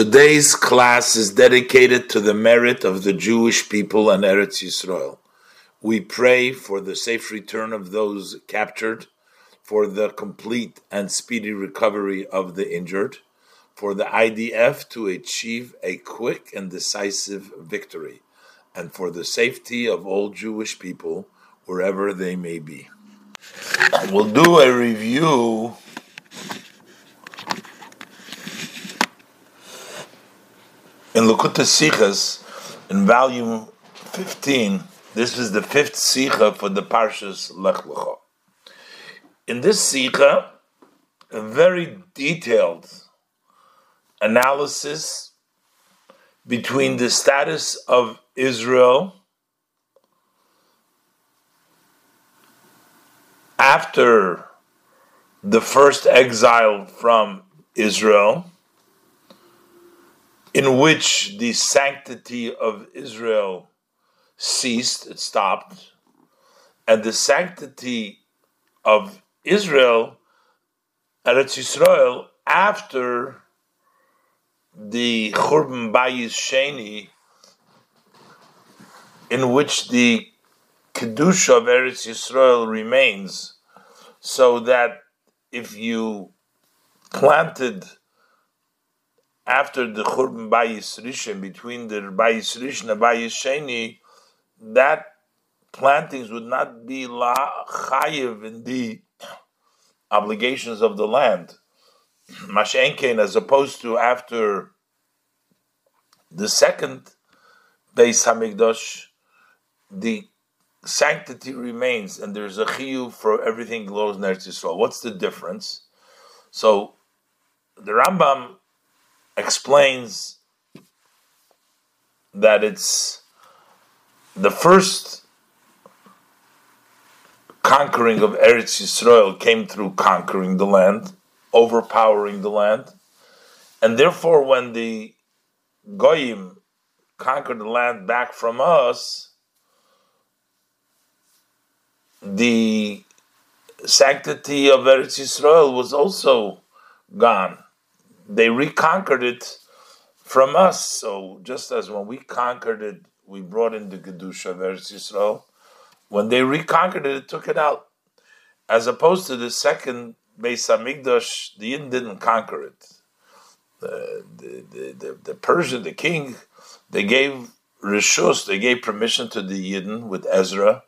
Today's class is dedicated to the merit of the Jewish people and Eretz Yisrael. We pray for the safe return of those captured, for the complete and speedy recovery of the injured, for the IDF to achieve a quick and decisive victory, and for the safety of all Jewish people wherever they may be. We'll do a review in Likkutei Sichos, in volume 15, this is the fifth Sikha for the Parshas Lech Lecha. In this Sikha, a very detailed analysis between the status of Israel after the first exile from Israel in which the sanctity of Israel ceased, it stopped, and the sanctity of Israel, Eretz Yisrael, after the Churban Bayis Sheni, in which the Kedusha of Eretz Yisrael remains, so that if you planted after the Churban Bayis Rishon, between the Bayis Rishon and Bayis Sheni, that plantings would not be la chayiv in the obligations of the land. Mashenkein, as opposed to after the second Beis Hamikdash, the sanctity remains, and there's a chiyuv for everything glows in Eretz. What's the difference? So the Rambam explains that it's the first conquering of Eretz Yisrael came through conquering the land, overpowering the land, and therefore when the Goyim conquered the land back from us, the sanctity of Eretz Yisrael was also gone they reconquered it from us. So just as when we conquered it, we brought in the Kedusha of Eretz Yisrael, when they reconquered it, it took it out. As opposed to the second Beis Hamikdash, the Yidden didn't conquer it. The, the, the, the, the Persian, the king, they gave rishus, they gave permission to the Yidden with Ezra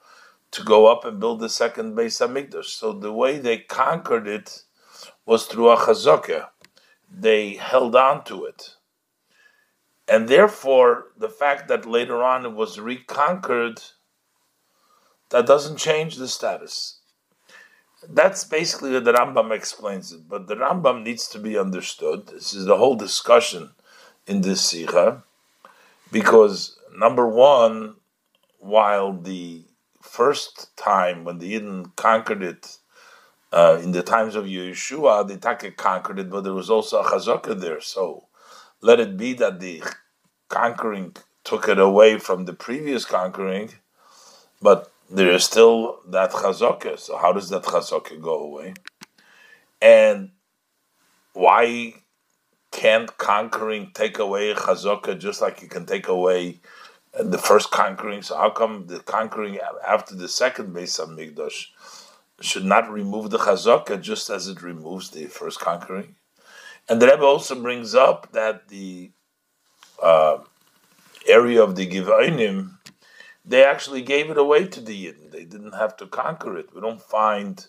to go up and build the second Beis Hamikdash. So the way they conquered it was through a chazakah they held on to it. And therefore, the fact that later on it was reconquered, that doesn't change the status. That's basically the Rambam explains it, but the Rambam needs to be understood. This is the whole discussion in this Sikha, because number one, while the first time when the Yidden conquered it uh, in the times of Yeshua, the Taka conquered it, but there was also a Chazaka there. So let it be that the conquering took it away from the previous conquering, but there is still that Chazaka. So how does that Chazaka go away? And why can't conquering take away Chazaka just like you can take away the first conquering? So how come the conquering after the second Beis Hamikdash should not remove the chazaka just as it removes the first conquering. And the Rebbe also brings up that the uh, area of the Givonim, they actually gave it away to the Yidden. They didn't have to conquer it. We don't find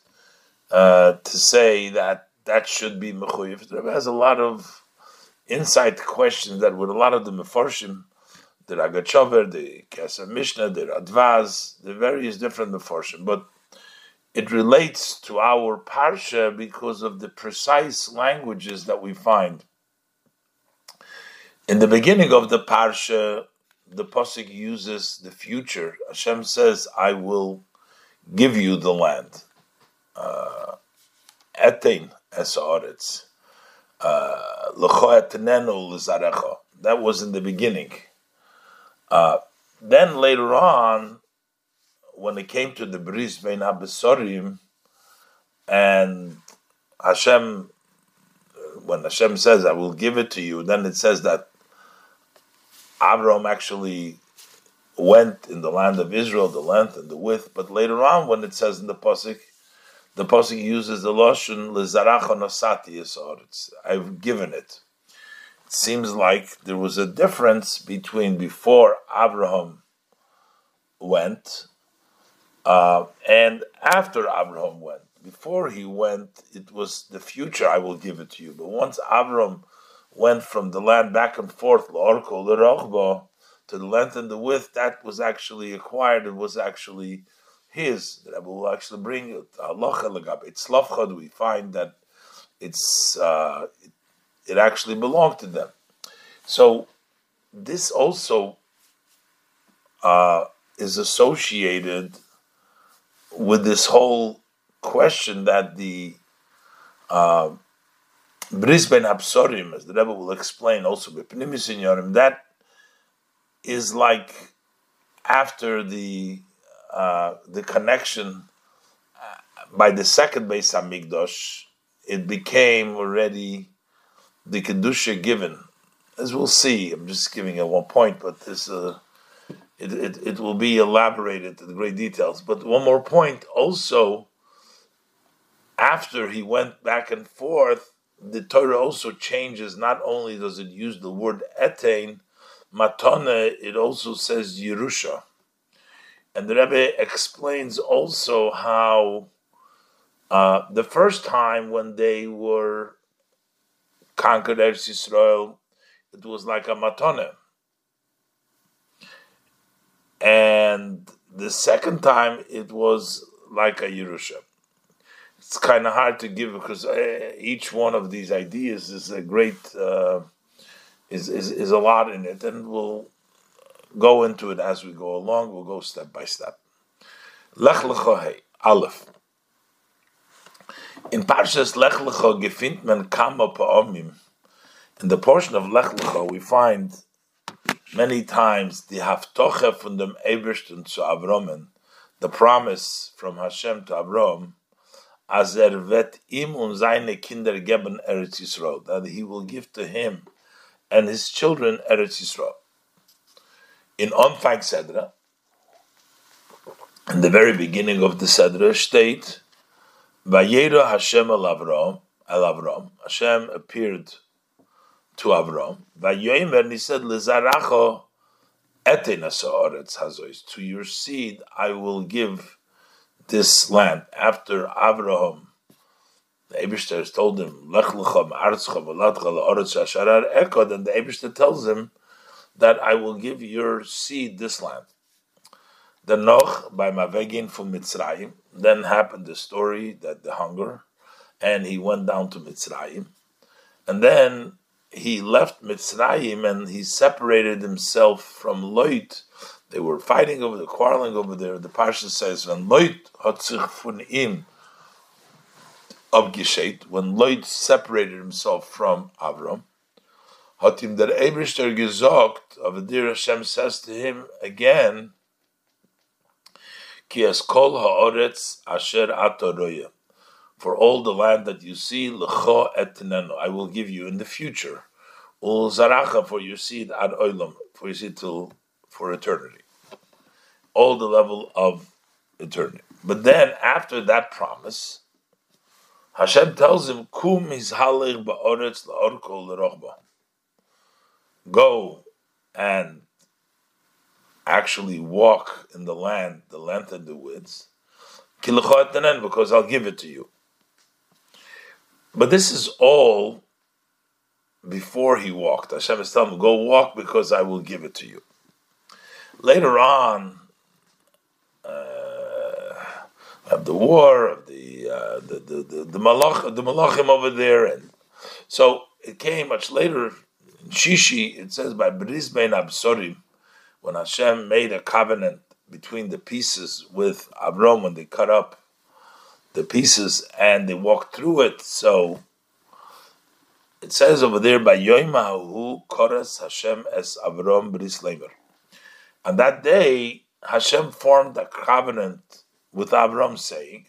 uh, to say that that should be mechuyev. The Rebbe has a lot of insight questions that with a lot of the mefarshim, the Ragachover, the Kesef Mishnah, the Radvaz, the various different mefarshim, but it relates to our parsha because of the precise languages that we find. In the beginning of the parsha, the pasuk uses the future. Hashem says, "I will give you the land." Uh, Etein esaretz. Uh, that was in the beginning. Uh, then later on, when it came to the bris bein habesorim, and Hashem when Hashem says, "I will give it to you," then it says that Abraham actually went in the land of Israel, the length and the width. But later on, when it says in the pasuk, the pasuk uses the lashon lezaracha nosati I've given it. It seems like there was a difference between before Abraham went uh, and after Abraham went. Before he went, it was the future. I will give it to you. But once Abraham went from the land back and forth, to the length and the width, that was actually acquired. It was actually his. That will actually bring it. It's lavchad. We find that it's uh, it, it actually belonged to them. So this also uh, is associated with this whole question that the uh, Bris Bein Absorim, as the Rebbe will explain also with Pnimis that is like after the uh, the connection uh, by the second Beis Hamikdash, it became already the kedusha given, as we'll see. I'm just giving it one point, but this uh, it, it, it will be elaborated the great details. But one more point also, after he went back and forth, the Torah also changes. Not only does it use the word etain, matone, it also says Yerusha. And the Rebbe explains also how uh, the first time when they were conquered Eretz Yisrael, it was like a matone. And the second time it was like a Yerusha it's kind of hard to give because uh, each one of these ideas is a great uh, is, is is a lot in it, and we'll go into it as we go along. We'll go step by step. Lech Aleph. In Parshas Lech Lecho gefindt man kama pa'omim. In the portion of Lech Lecho, we find many times the haftoche from the Ebersten to Avromen, the promise from Hashem to Avrom, as er vet im und seine Kinder geben Eretz Yisrael, that he will give to him and his children Eretz Yisrael. In Anfang Sedra, in the very beginning of the Sedra, state, Vayera Hashem al Avram, Avram, Hashem appeared to Avram, and he said, Lezaracho to your seed I will give this land after Abraham. The Abishter told him, Lech la'aretz hasharar ekod, and the Abishter tells him that I will give your seed this land. The Noch by Mavegin from Mitzrayim. Then happened the story that the hunger, and he went down to Mitzrayim, and then he left Mitzrayim and he separated himself from Loit they were fighting over the quarreling over there. The Parsha says, "When Loit hat sich von ihm when Loit separated himself from Avram, hat ihm der Ebrister gesagt, der Hashem says to him again, Ki es kol ha'oretz asher atoroya. For all the land that you see, lecho etneno, I will give you in the future. Ul zaracha for your seed ad oilam, for your seed till for eternity all the level of eternity. But then, after that promise, Hashem tells him, "Kum izhalich ba'oretz la'orkol l'rochba." Go and actually walk in the land, the length and the width, because I'll give it to you. But this is all before he walked. Hashem is telling him, "Go walk because I will give it to you." Later on, of the war of the uh, the the the, the, malach, the malachim over there, and so it came much later in Shishi. It says by Brisbein Absorim when Hashem made a covenant between the pieces with Avram when they cut up the pieces and they walked through it. So it says over there by Yoimahu Koras Hashem es Avram Brisleimer. On that day, Hashem formed a covenant with Avram saying,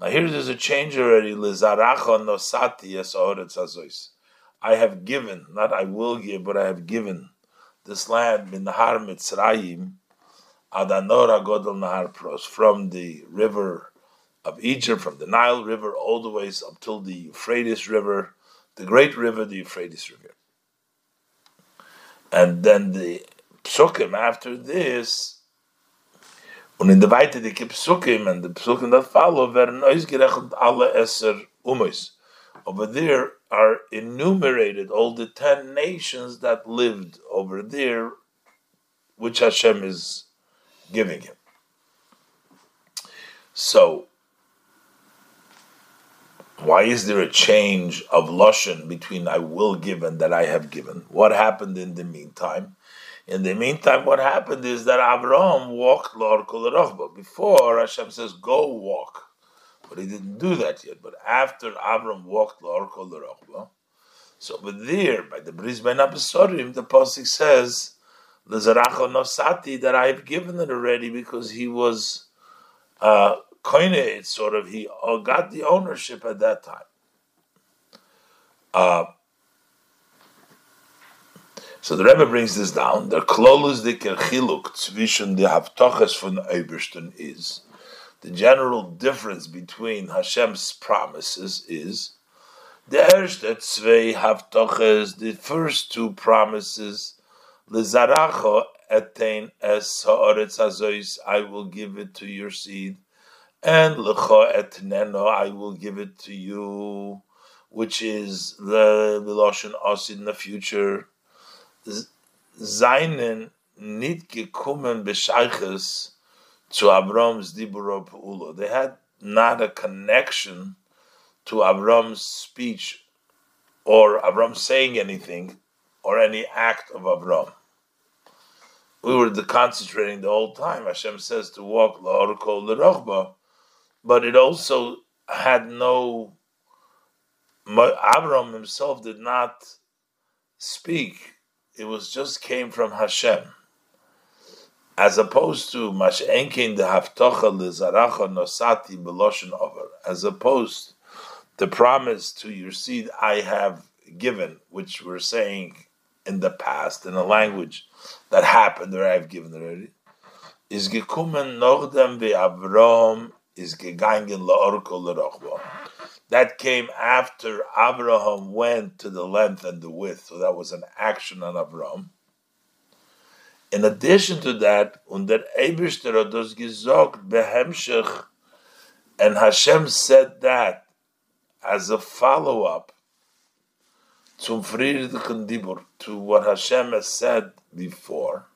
Now here there's a change already. Lizaracha nosati es I have given, not I will give, but I have given this land in Nahar Mitzrayim, Adanora Godel Nahar Pros, from the river of Egypt, from the Nile River, all the way up till the Euphrates River, the great river, the Euphrates River. And then the Psukim after this, und in der Weite die Psukim and the Psukim that follow, Umois. Over there are enumerated all the ten nations that lived over there, which Hashem is giving him. So, why is there a change of lashon between I will give and that I have given? What happened in the meantime? In the meantime, what happened is that Abraham walked la'orkol Before Hashem says, "Go walk," but he didn't do that yet. But after Abraham walked la'orkol so but there by the Bris Ben Abesorim, the pasuk says, "Lezaracha nosati," that I have given it already because he was. Uh, koine, sort of, he got the ownership at that time. Uh, so the Rebbe brings this down. The klolus de kerchiluk zwischen the haftoches von Ebersten is the general difference between Hashem's promises is the erste zwei haftoches, the first two promises, lezaracho etein es haaretz hazois, I will give it to your seed and lecha etneno, I will give it to you, which is the Miloshin Osid in the future. Zainen nit gekumen b'shayches to Avram's diburo. They had not a connection to Avram's speech or Avram saying anything or any act of Avram. We were concentrating the whole time. Hashem says to walk la'orkol l'rochba, but it also had no. Abram himself did not speak. It was just came from Hashem, as opposed to Mashenkin the Haftocha lizaracha nosati beloshin over, as opposed the promise to your seed I have given, which we're saying in the past in a language that happened or I've given already, is gekumen nochdem Avram is gegangen laorko lerochba. That came after Abraham went to the length and the width, so that was an action on Abraham. In addition to that, under Eberster hat das behemshech, and Hashem said that as a follow-up zum friedlichen Dibur, to what Hashem has said before.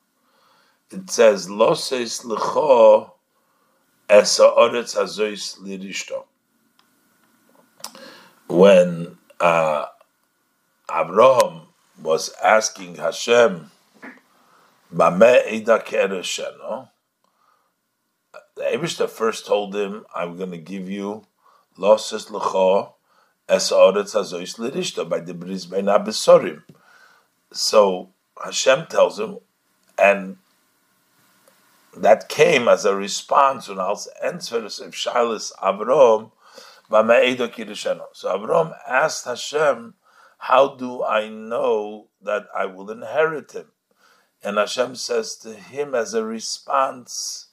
It says, Lo seis lecho when uh, Abraham was asking Hashem, the Abishta first told him, I'm going to give you losses lecho es oretz hazois lirishta by the bris bein abesorim. So Hashem tells him, and that came as a response when als answers of Shilas Avrom So Avrom asked Hashem, How do I know that I will inherit him? And Hashem says to him as a response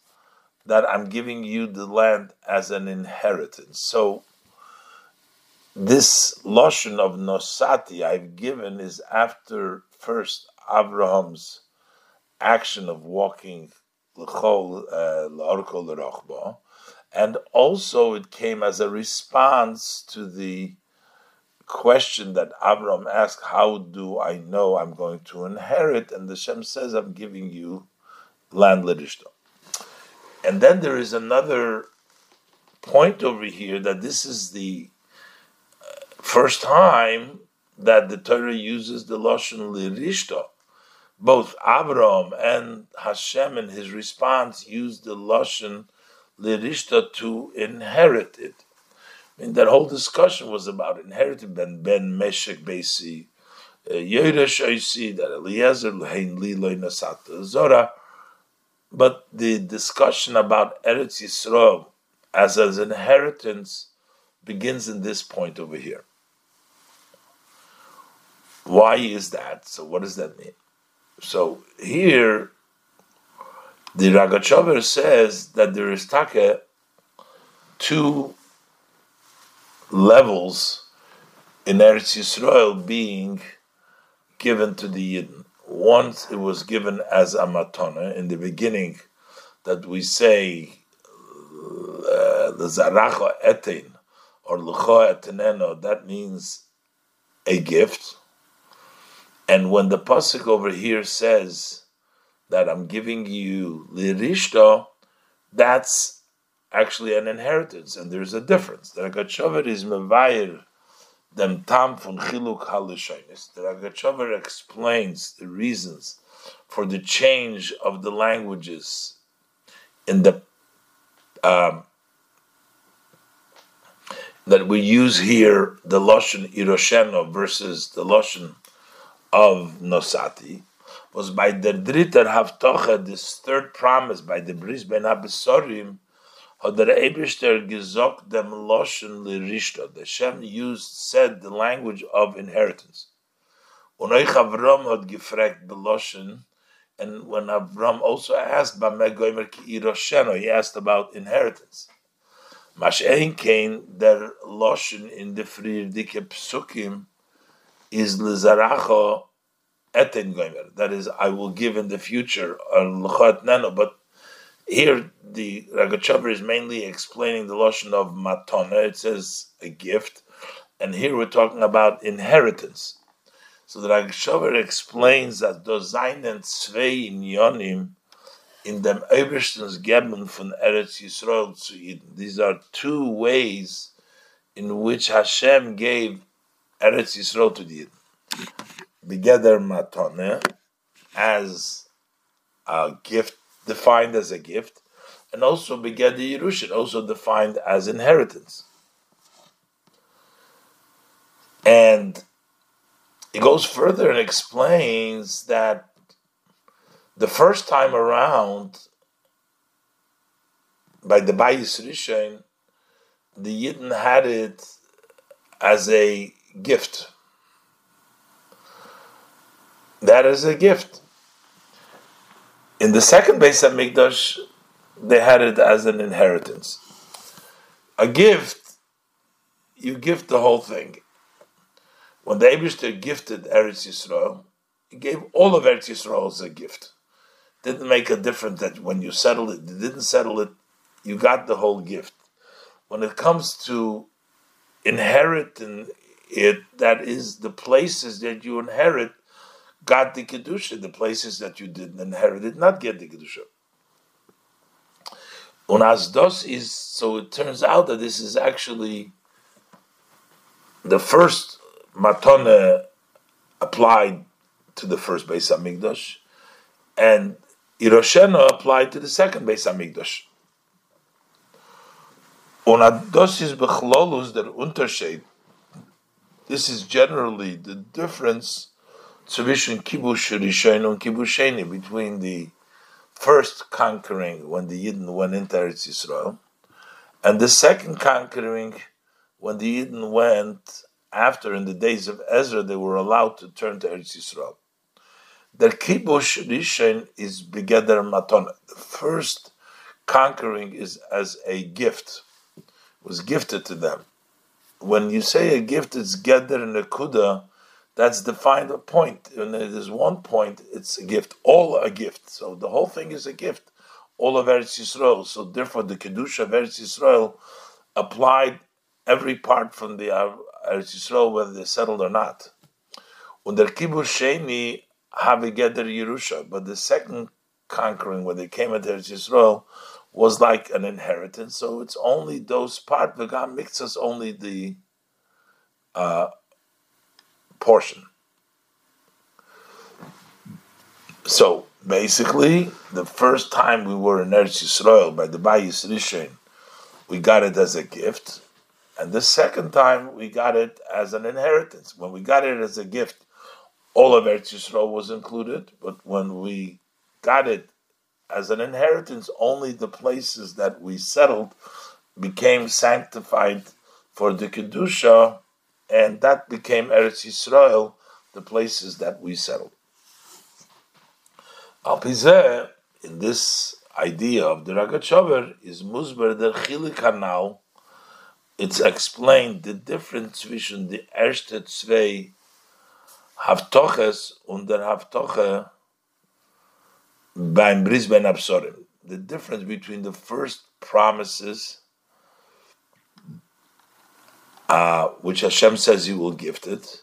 that I'm giving you the land as an inheritance. So this lotion of nosati I've given is after first Abraham's action of walking uh, and also it came as a response to the question that Avram asked, How do I know I'm going to inherit? And the Shem says, I'm giving you land Lidishto. And then there is another point over here that this is the uh, first time that the Torah uses the Lashon Lirishto both Avram and Hashem in his response used the Lashon Lirishta to inherit it. I mean, that whole discussion was about inheriting Ben Ben Meshek Basi, uh, Yeresh Oisi, that Eliezer Lehin Liloy Nasata Zora. But the discussion about Eretz Yisrael as an inheritance begins in this point over here. Why is that? So what does that mean? So here, the Ragachover says that there is take two levels in Eretz Yisrael being given to the Yidden. Once it was given as a matana in the beginning, that we say uh, the zaracha etin or lucha etineno, that means a gift. And when the pasuk over here says that I'm giving you lirishto, that's actually an inheritance, and there's a difference. The Ragachover is mevayer dem tam von chiluk halishonis. The Ragachover explains the reasons for the change of the languages in the um, that we use here the lashon irosheno versus the lashon of nosati was by the dritter havtocha, this third promise by the bris ben abesorim, had der Eberster gesagt dem loshen lirishta. The Shem used said the language of inheritance. Und euch Avram had gefragt the loshen and when Avram also asked, he asked about inheritance. Mashen Kain, der Loshen in the Frierdike Psukim is Lizaracho That is, I will give in the future, but here the Ragachover is mainly explaining the Loshen of Matona. It says a gift, and here we're talking about inheritance. So the Ragachover explains that those seinen zwei Yonim in dem Eberstens Geben von Eretz Yisrael zu Eden. These are two ways in which Hashem gave Eretz Yisrael to the Eden. Begeder Matone as a gift, defined as a gift, and also Begeder Yerushin, also defined as inheritance. And it goes further and explains that the first time around, by the Bayis Rishon, the Yidden had it as a gift. That is a gift. In the second base of Mikdash, they had it as an inheritance. A gift, you gift the whole thing. When the Abishter gifted Eretz Yisrael, he gave all of Eretz Yisrael as a gift. Didn't make a difference that when you settle it, you didn't settle it, you got the whole gift. When it comes to inheriting it, that is the places that you inherit got the kedusha. The places that you didn't inherit did not get the kedusha. Unas dos is so. It turns out that this is actually the first matone applied to the first Beis Hamikdash, and Iroshena applied to the second Beis Hamikdash. Und das ist bechlolus. This is generally the difference between Kibush Rishon and Kibush Sheni, between the first conquering when the Yidden went into Eretz Yisrael, and the second conquering when the Yidden went after, in the days of Ezra, they were allowed to turn to Eretz Yisrael. Their kibush rishon is begeder matona. The first conquering is as a gift, was gifted to them. When you say a gift, it's geder nekuda. That's defined a point. When there's one point, it's a gift. All a gift. So the whole thing is a gift. All of Eretz Yisrael. So therefore, the kedusha of Eretz Yisrael applied every part from the Eretz Yisrael, whether they settled or not. Und der Kibush Sheni have Yerusha, but the second conquering, when they came into Eretz Yisrael, was like an inheritance. So it's only those part. V'gam mixes only the uh, portion. So basically, the first time we were in Eretz Yisrael by the Bayis Rishon, we got it as a gift. And the second time we got it as an inheritance. When we got it as a gift, all of Eretz Yisrael was included. But when we got it as an inheritance, only the places that we settled became sanctified for the Kedusha, and that became Eretz Yisrael, the places that we settled. Al Pizeh, in this idea of the Ragachover, is Musber der Chilik It's explained the difference between the erste zwei Haftoches und der Haftoche beim Bris Bein Absorim. The difference between the first promises, uh, which Hashem says He will gift it,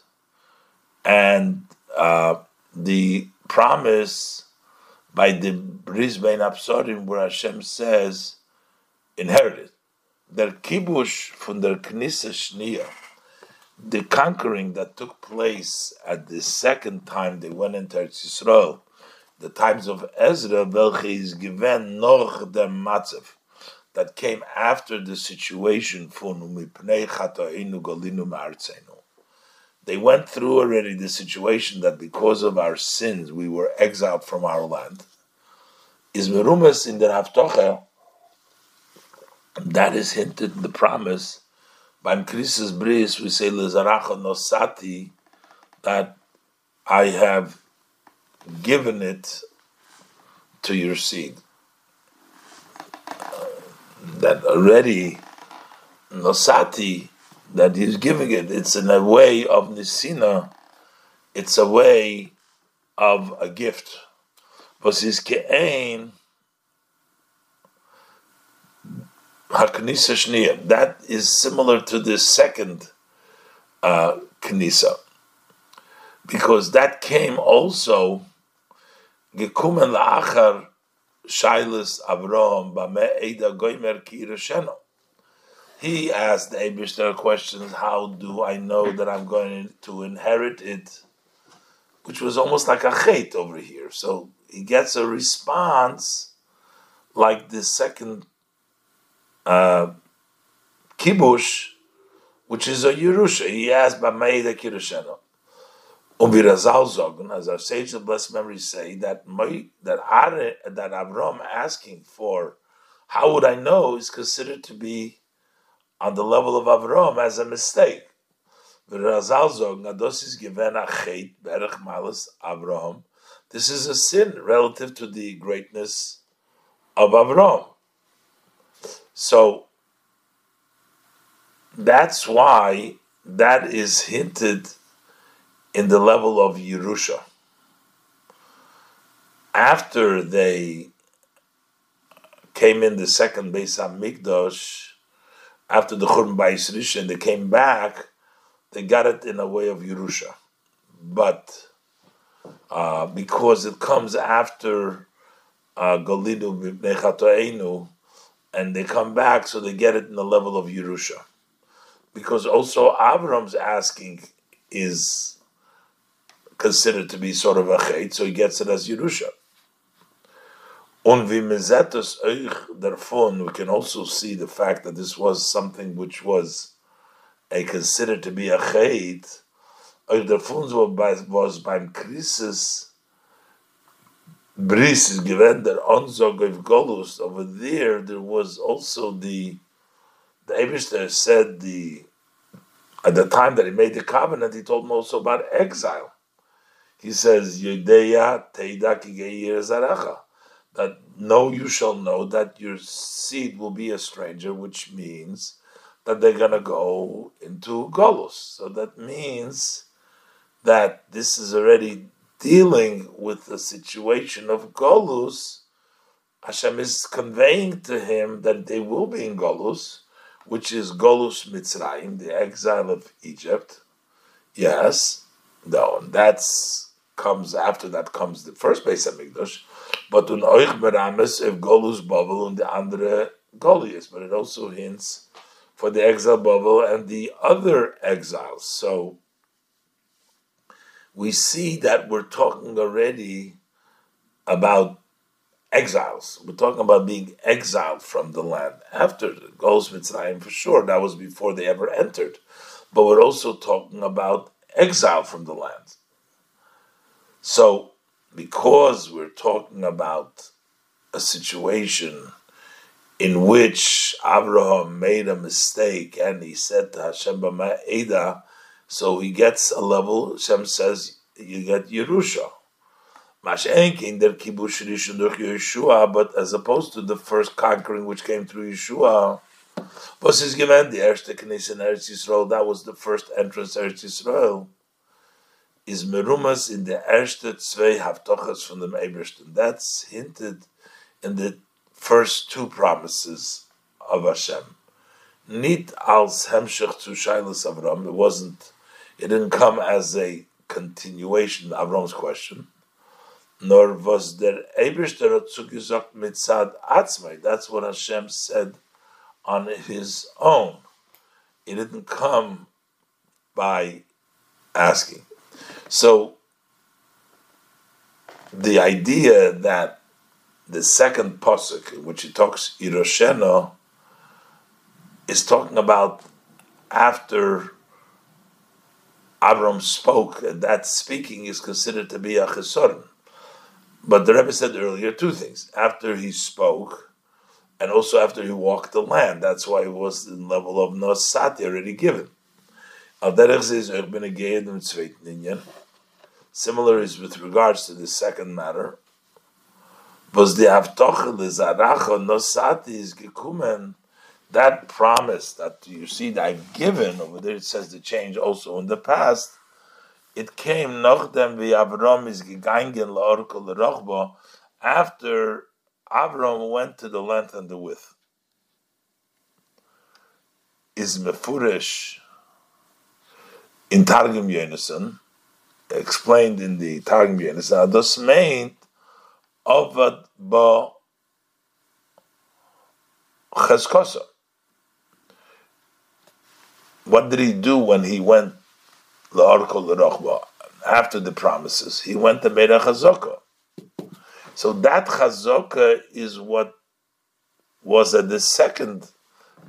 and uh, the promise by the Bris Bein Absorim, where Hashem says, inherit it. Der Kibush von der Knisse the conquering that took place at the second time they went into Eretz Yisrael, the times of Ezra, welche is given noch der Matzav, that came after the situation ma'artzenu. They went through already the situation that because of our sins we were exiled from our land. Is in the Haftocha, that is hinted in the promise. By Krisis Bris, we say Lezaracha Nosati, that I have given it to your seed. That already Nosati, that he's giving it, it's in a way of Nisina, it's a way of a gift. His ke'ain, Haknisa Shniya, that is similar to the second uh, Knisa. Because that came also Gekumen la'achar Shailas Avraham Bame Eda Goimer Kirasheno. He asked the Abishter questions, how do I know that I'm going to inherit it? Which was almost like a chait over here. So he gets a response like the second uh, kibush, which is a Yerusha. He asked Bamaida Kirusheno. Und wir Razal sagen, as our sage of blessed memory say, that that Are, that Avram asking for, how would I know, is considered to be on the level of Avram as a mistake. Berech malas Avram. This is a sin relative to the greatness of Avram. So that's why that is hinted in the level of Yerusha. After they came in the second base of Mikdash, after the Churban Bayis Rishon, they came back, they got it in a way of Yerusha. But uh, because it comes after uh, Galinu and they come back, so they get it in the level of Yerusha. Because also Avram's asking is considered to be sort of a chait, so he gets it as Yerusha. On wie mezetus euch davon, we can also see the fact that this was something which was a considered to be a chait. Euch davon was beim Krisis Bris is given der Onzog of Golus. Over there, there was also the the Abishter said the at the time that he made the covenant, he told him also about exile he says. That no, you shall know that your seed will be a stranger, which means that they're going to go into Golus. So that means that this is already dealing with the situation of Golus. Hashem is conveying to him that they will be in Golus, which is Golus Mitzrayim, the exile of Egypt. Yes, no, that's comes after that comes the first base of Mikdash, but un euch berames if Golus Babel and the andere Goliath, but it also hints for the exile Babel and the other exiles. So we see that we're talking already about exiles. We're talking about being exiled from the land after the Golus Mitzrayim for sure. That was before they ever entered. But we're also talking about exile from the land. So, because we're talking about a situation in which Abraham made a mistake and he said to Hashem Eda, so he gets a level, Hashem says, you get Yerusha. in der but as opposed to the first conquering which came through Yeshua, was is given the erste in Eretz Yisrael, that was the first entrance Eretz Yisrael, is merumas in the erste zwei Haftochas from the Ebersten. That's hinted in the first two promises of Hashem. Nit als hemshech to Shilas Avram. It wasn't. It didn't come as a continuation of Avram's question. Nor was der Eberster zugesagt mitzad atzmai. That's what Hashem said on his own. It didn't come by asking. So the idea that the second posuk, which he talks Hirosheno, is talking about after Avram spoke, that speaking is considered to be a chesoron. But the Rebbe said earlier two things: after he spoke, and also after he walked the land. That's why it was the level of nosati already given. Similar is with regards to the second matter was the Avtoche Lizaracha Nosati is gekumen. That promise that you see that I've given over there, it says the change also in the past. It came nachdem vi Avram is gegangen laorkel lerochba after Avram went to the length and the width. Is mefurish in Targum Yonason, explained in the Targum Yonason. Das meint Ovad ba Cheskasa. What did he do when he went La'arkol L'Rochba? After the promises, he went to made a chazaka. So that chazaka is what was at the second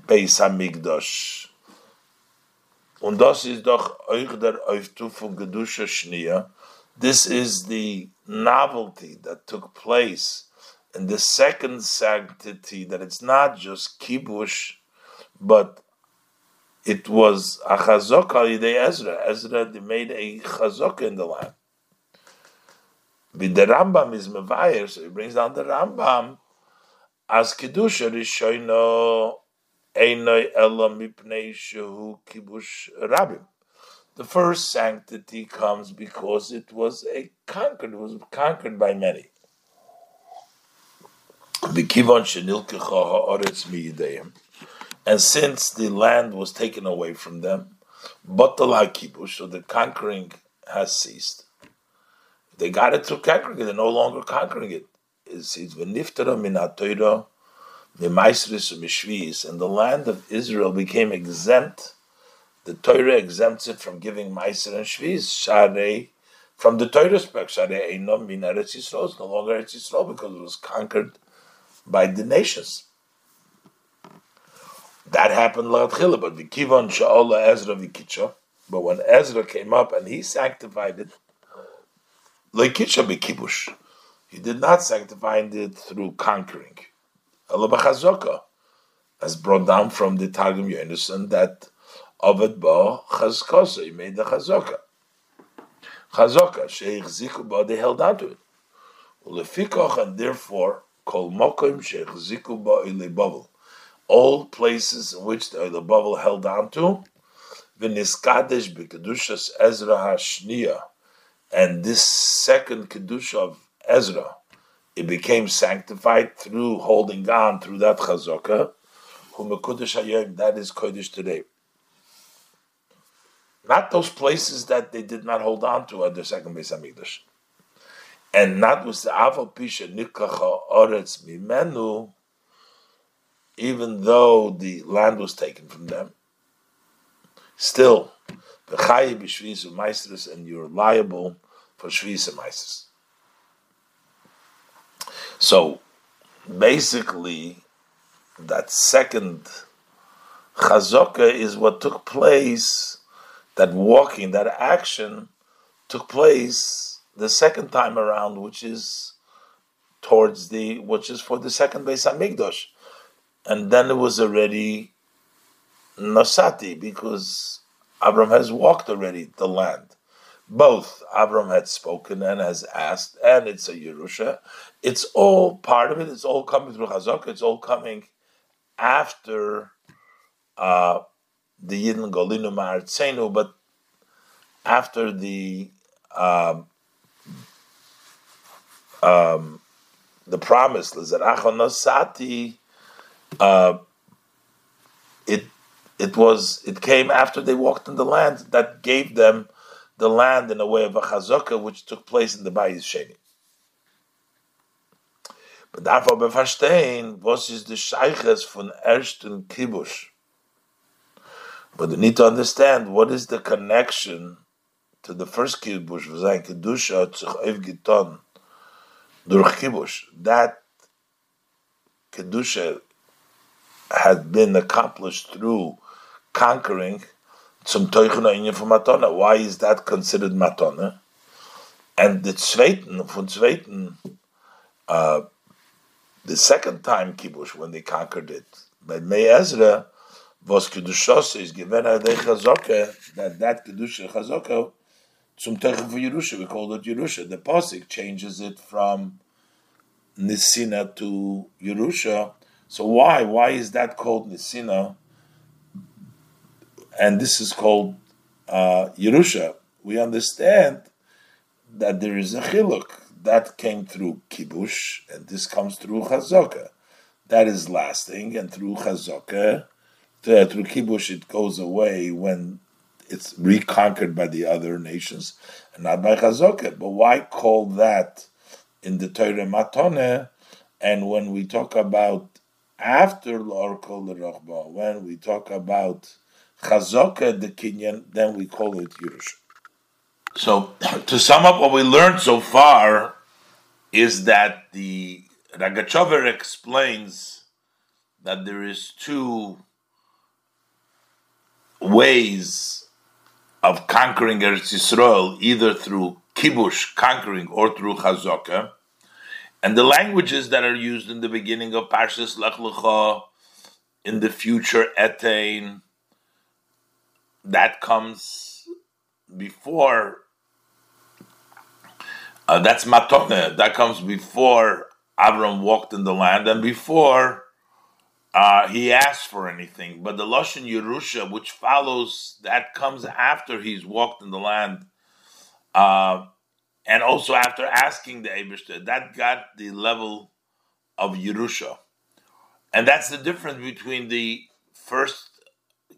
Beis Hamikdash. Und das ist doch euch der Auftufung Gedusha Schnia, this is the novelty that took place in the second sanctity, that it's not just kibush, but it was a chazok al Ezra. Ezra made a chazok in the land. With the Rambam is mevayer, so he brings down the Rambam as kedusha rishoino The first sanctity comes because it was a conquered, it was conquered by many. And since the land was taken away from them, but the kibush, so the conquering has ceased. They got it through conquering it, they're no longer conquering it. It's v'niftara min ha'toira, and the land of Israel became exempt the Torah exempts it from giving Meiser and Shviz. Share from the Torah spec, Share Einom min Eretz Yisrael. It's no longer Eretz Yisrael because it was conquered by the nations. That happened Latchila, but Vikivon Sha'ola Ezra Vikitcha. But when Ezra came up and he sanctified it, Lekitcha Bikibush. He did not sanctify it through conquering. As brought down from the Targum Yonason that Ovid Ba Chazkosa, he made the Chazoka. Chazoka, Sheikh Ziku Ba, they held on to it. Ulefikoch, and therefore, Kol Mokim Sheikh Ziku Ba Ile All places in which the Ile Bavel held on to, Viniskadesh B'Kedushas Ezra HaShniya, and this second Kedusha of Ezra, it became sanctified through holding on through that Chazoka, that is Kodesh today. Not those places that they did not hold on to at the second Beis Hamikdash. And not with the Aval Pisha Nikacha Oretz Mimenu, even though the land was taken from them. Still, and you're liable for Shvis Meisters. So, basically, that second Chazaka is what took place that walking, that action took place the second time around, which is towards the which is for the second Beis Hamikdash. and then it was already Nosati because Abram has walked already the land. Both Abram had spoken and has asked, and it's a Yerusha. It's all part of it. It's all coming through Chazaka. It's all coming after uh, the Yidden Golinu Ma'artzenu, but after the um, um, the promise Nosati, uh, it it was it came after they walked in the land that gave them the land in a way of a chazaka which took place in the Bayis Sheni. But therefore, verstehen, was ist die Scheiches von ersten Kibush. But we need to understand what is the connection to the first kibush, sein Kedusha hat sich durch kibush. That Kedusha had been accomplished through conquering some Teuchena Inyan from Matona. Why is that considered Matona? And the Zweiten, von Zweiten, uh, the second time kibush, when they conquered it, by Mei Ezra, was Kedushos is given a de Chazoke, that that Kedusha Chazoke, zum Teuchen for Yerusha, we call it Yerusha. The Pasik changes it from Nisina to Yerusha. So why? Why is that called Nisina? And this is called uh, Yerusha. We understand that there is a chiluk that came through kibush, and this comes through chazaka. That is lasting, and through chazaka, through kibush, it goes away when it's reconquered by the other nations, and not by chazaka. But why call that in the Torah matone? And when we talk about after la'orkol Rachba, when we talk about Chazaka the Kinyan, then we call it Yerush. So, to sum up what we learned so far, is that the Ragachover explains that there is two ways of conquering Eretz Yisrael, either through kibush, conquering, or through chazaka. And the languages that are used in the beginning of Parshas Lech Lecha, in the future Etain, that comes before. Uh, that's Matone. That comes before Avram walked in the land and before uh, he asked for anything. But the Lashon Yerusha, which follows, that comes after he's walked in the land. Uh, and also after asking the Abishter, that got the level of Yerusha. And that's the difference between the first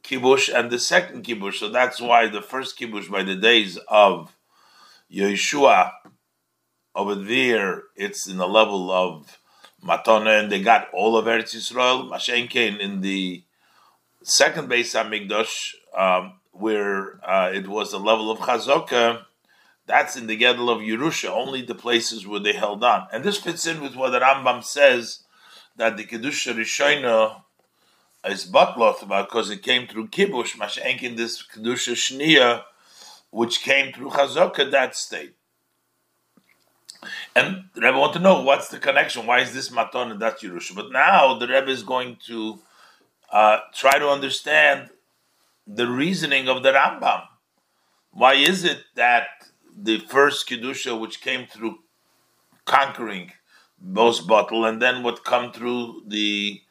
kibush and the second kibush. So that's why the first kibush by the days of Yeshua over there, it's in the level of Matona, and they got all of Eretz Yisrael. Mashenkein in the second Beis Hamikdash, um, where uh, it was the level of Chazokah that's in the Gedel of Yerusha, only the places where they held on. And this fits in with what the Rambam says that the Kedusha Rishona is about because it came through Kibush, Mashenkin, this Kedusha Shnia, which came through Chazaka, that state. And the Rebbe want to know what's the connection. Why is this Maton and that's Yerusha? But now the Rebbe is going to uh, try to understand the reasoning of the Rambam. Why is it that the first kedusha which came through conquering most bottle, and then what come through the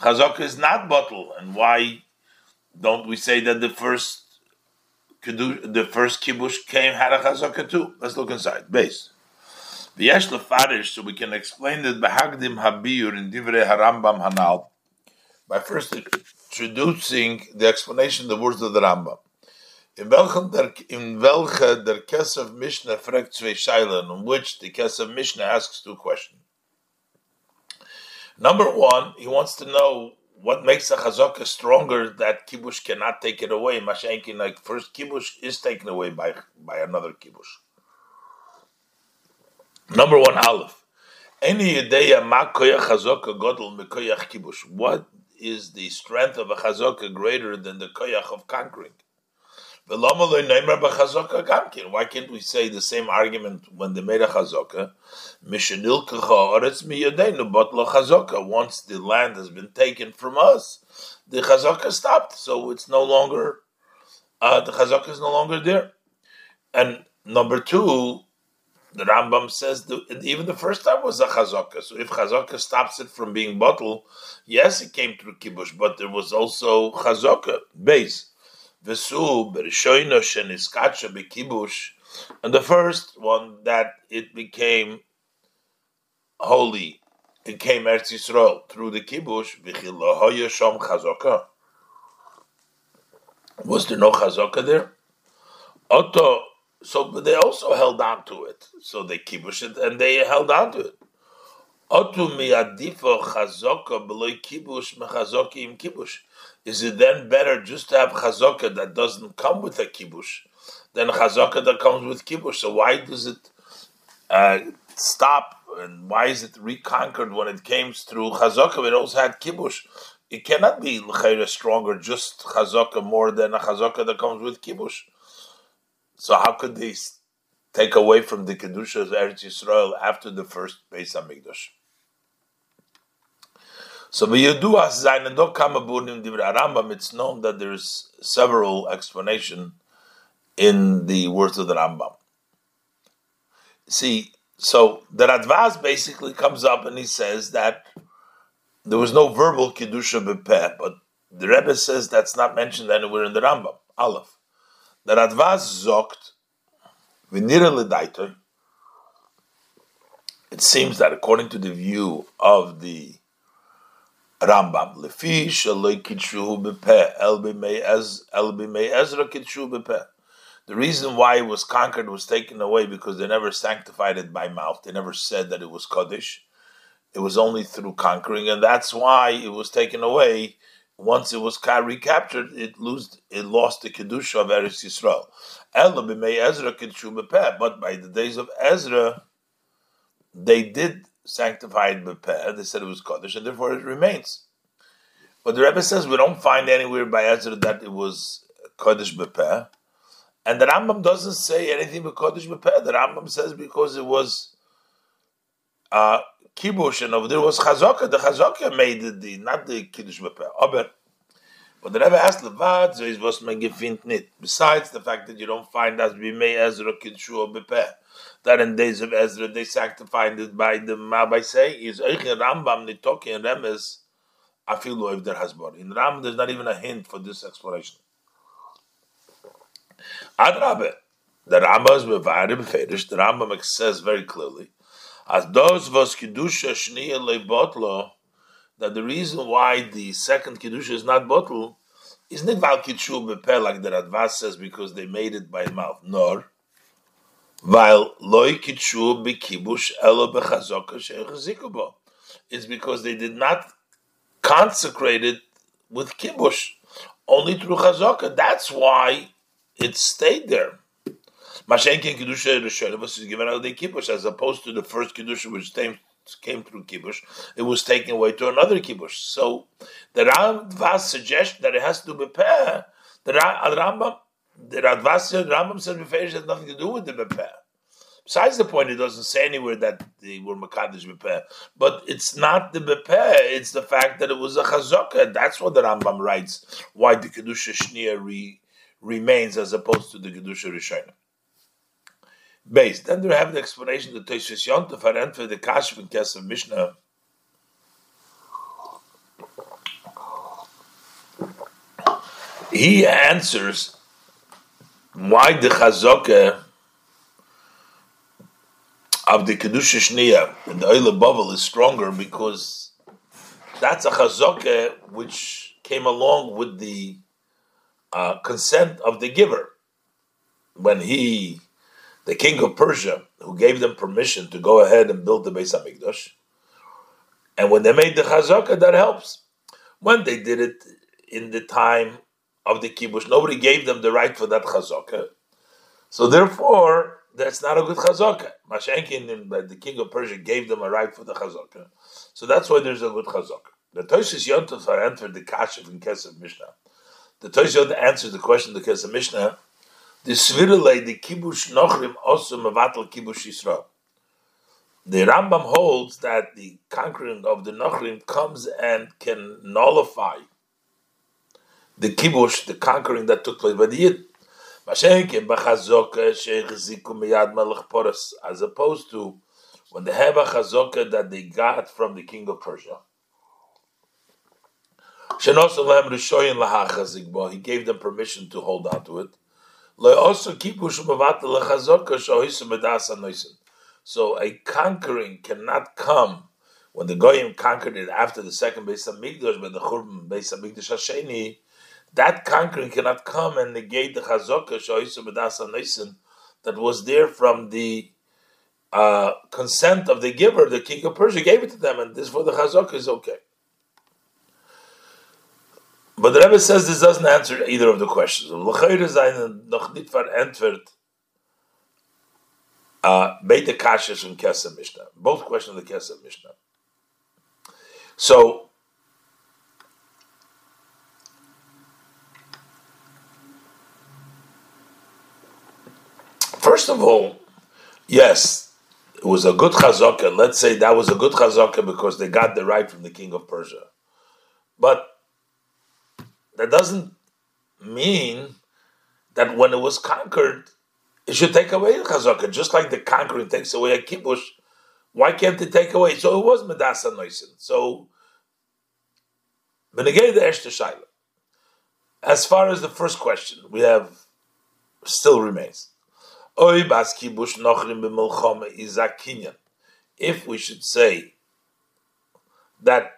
chazaka is not bottle, and why don't we say that the first the first kibush came had a chazaka too? Let's look inside base. The yesh lefarish, so we can explain that behagdim habiyur in divrei harambam hanal by first introducing the explanation the words of the Rambam. In welchem der, in welche der Kesef Mishnah fragt zwei in which the Kesef Mishnah asks two questions. Number one, he wants to know what makes a chazaka stronger that kibush cannot take it away. Mashenkin, like first kibush is taken away by by another kibush. Number one, Aleph. Any ideya ma koyach chazaka godel mekoyach kibush. What is the strength of a chazaka greater than the koyach of conquering? Why can't we say the same argument when they made a chazaka? Once the land has been taken from us, the chazaka stopped, so it's no longer uh, the chazaka is no longer there. And number two, the Rambam says that even the first time was a chazaka. So if chazaka stops it from being bottle, yes, it came through kibush, but there was also chazaka base. Vesu berishoino sheniskacha bekibush, and the first one that it became holy, it came Eretz Yisrael through the kibush. V'chilahoya shom chazaka. Was there no chazaka there? Otto so they also held on to it. So they kibush it and they held on to it. Otu miadifa chazoka beloy kibush mechazoki im kibush. Is it then better just to have chazoka that doesn't come with a kibush than chazoka that comes with kibush? So why does it uh, stop and why is it reconquered when it came through chazoka? It also had kibush. It cannot be stronger just chazoka more than a chazoka that comes with kibush. So how could they take away from the kedusha of Eretz Yisrael after the first Beis Hamikdash? So Rambam, it's known that there's several explanation in the words of the Rambam. See, so the Radvaz basically comes up and he says that there was no verbal kedusha bepeh, but the Rebbe says that's not mentioned anywhere in the Rambam. Aleph. The Radvaz zogt, v'nira it seems that according to the view of the Rambam, lefi shaloi kitshuhu bepeh, el b'mei ezra kitshuhu bepeh. The reason why it was conquered was taken away because they never sanctified it by mouth. They never said that it was Kaddish. It was only through conquering, and that's why it was taken away once it was recaptured, it lost it lost the kedusha of Eretz Yisrael. Ezra but by the days of Ezra, they did sanctify it bepeh. They said it was kodesh, and therefore it remains. But the Rebbe says we don't find anywhere by Ezra that it was kodesh bepeh, and the Rambam doesn't say anything but kodesh bepeh. The Rambam says because it was. Uh, kibush, and over there was chazaka. The chazaka made the, the not the kiddush bepeh. Aber, but the Rebbe asked levad, so is was man gefindt nit. Besides the fact that you don't find as may Ezra kiddush bepeh, that in days of Ezra they sanctified it by the Mabbai say is Eichen Rambam Nitoki and Remes. Feel if there has been in Rambam. There's not even a hint for this explanation. Adrabe, the Rambam is beferish. The Rambam says very clearly as those was kedusha shniya lebotlo, that the reason why the second kedusha is not bottle is not val kitshu bepeh like the Radvaz says because they made it by mouth, nor while loy kitshu bekibush elo bechazoka. It's because they did not consecrate it with kibush, only through chazaka. That's why it stayed there. Mashenkin kedusha Rishon was given out the kibush, as opposed to the first kedusha which came, came through kibush, it was taken away to another kibush. So the Rambam suggests that it has to be peh. The uh, Rambam, the Radvaz Rambam said beferish has nothing to do with the bepeh. Besides the point, it doesn't say anywhere that they were Makadish Bepeh. But it's not the Bepeh, it's the fact that it was a Chazaka. That's what the Rambam writes, why the Kedusha Shnia re, remains as opposed to the Kedusha Rishonah based. Then they have the explanation that Toshis Yontif had for the Kashf and Kesef Mishnah. He answers why the Chazokah of the Kedusha Shnia and the Oile Bavel is stronger because that's a Chazokah which came along with the uh, consent of the giver when he the king of Persia, who gave them permission to go ahead and build the Beis Hamikdash. And when they made the chazaka, that helps. When they did it in the time of the kibush, nobody gave them the right for that chazaka. So therefore, that's not a good chazaka. Mashenkin, the king of Persia, gave them a right for the chazaka. So that's why there's a good chazaka. The Toshis Yontov answered the Kashif in Kesef Mishnah. The Toshis answered the question of the Kesef Mishnah the Svirele, the Kibush Nochrim, also Mavatal Kibush Yisrael. The Rambam holds that the conquering of the Nochrim comes and can nullify the Kibush, the conquering that took place by the Yid. As opposed to when they have a chazokah that they got from the king of Persia. He gave them permission to hold on to it. So a conquering cannot come when the Goyim conquered it after the second Beis Hamikdash, but the Churban Beis Hamikdash Hasheni, that conquering cannot come and negate the Chazokah that was there from the uh, consent of the giver, the king of Persia gave it to them, and this for the Chazokah is okay. But the Rebbe says this doesn't answer either of the questions. Uh. Both questions of the Kesef Mishnah. So, first of all, yes, it was a good chazaka. Let's say that was a good chazaka because they got the right from the king of Persia. But that doesn't mean that when it was conquered, it should take away the chazaka, just like the conquering takes away a kibush. Why can't it take away? So it was medasa noisin. So benegay the eshte shaila. As far as the first question, we have still remains. Oy bas kibush nochrim b'milchama is a kinyan. If we should say that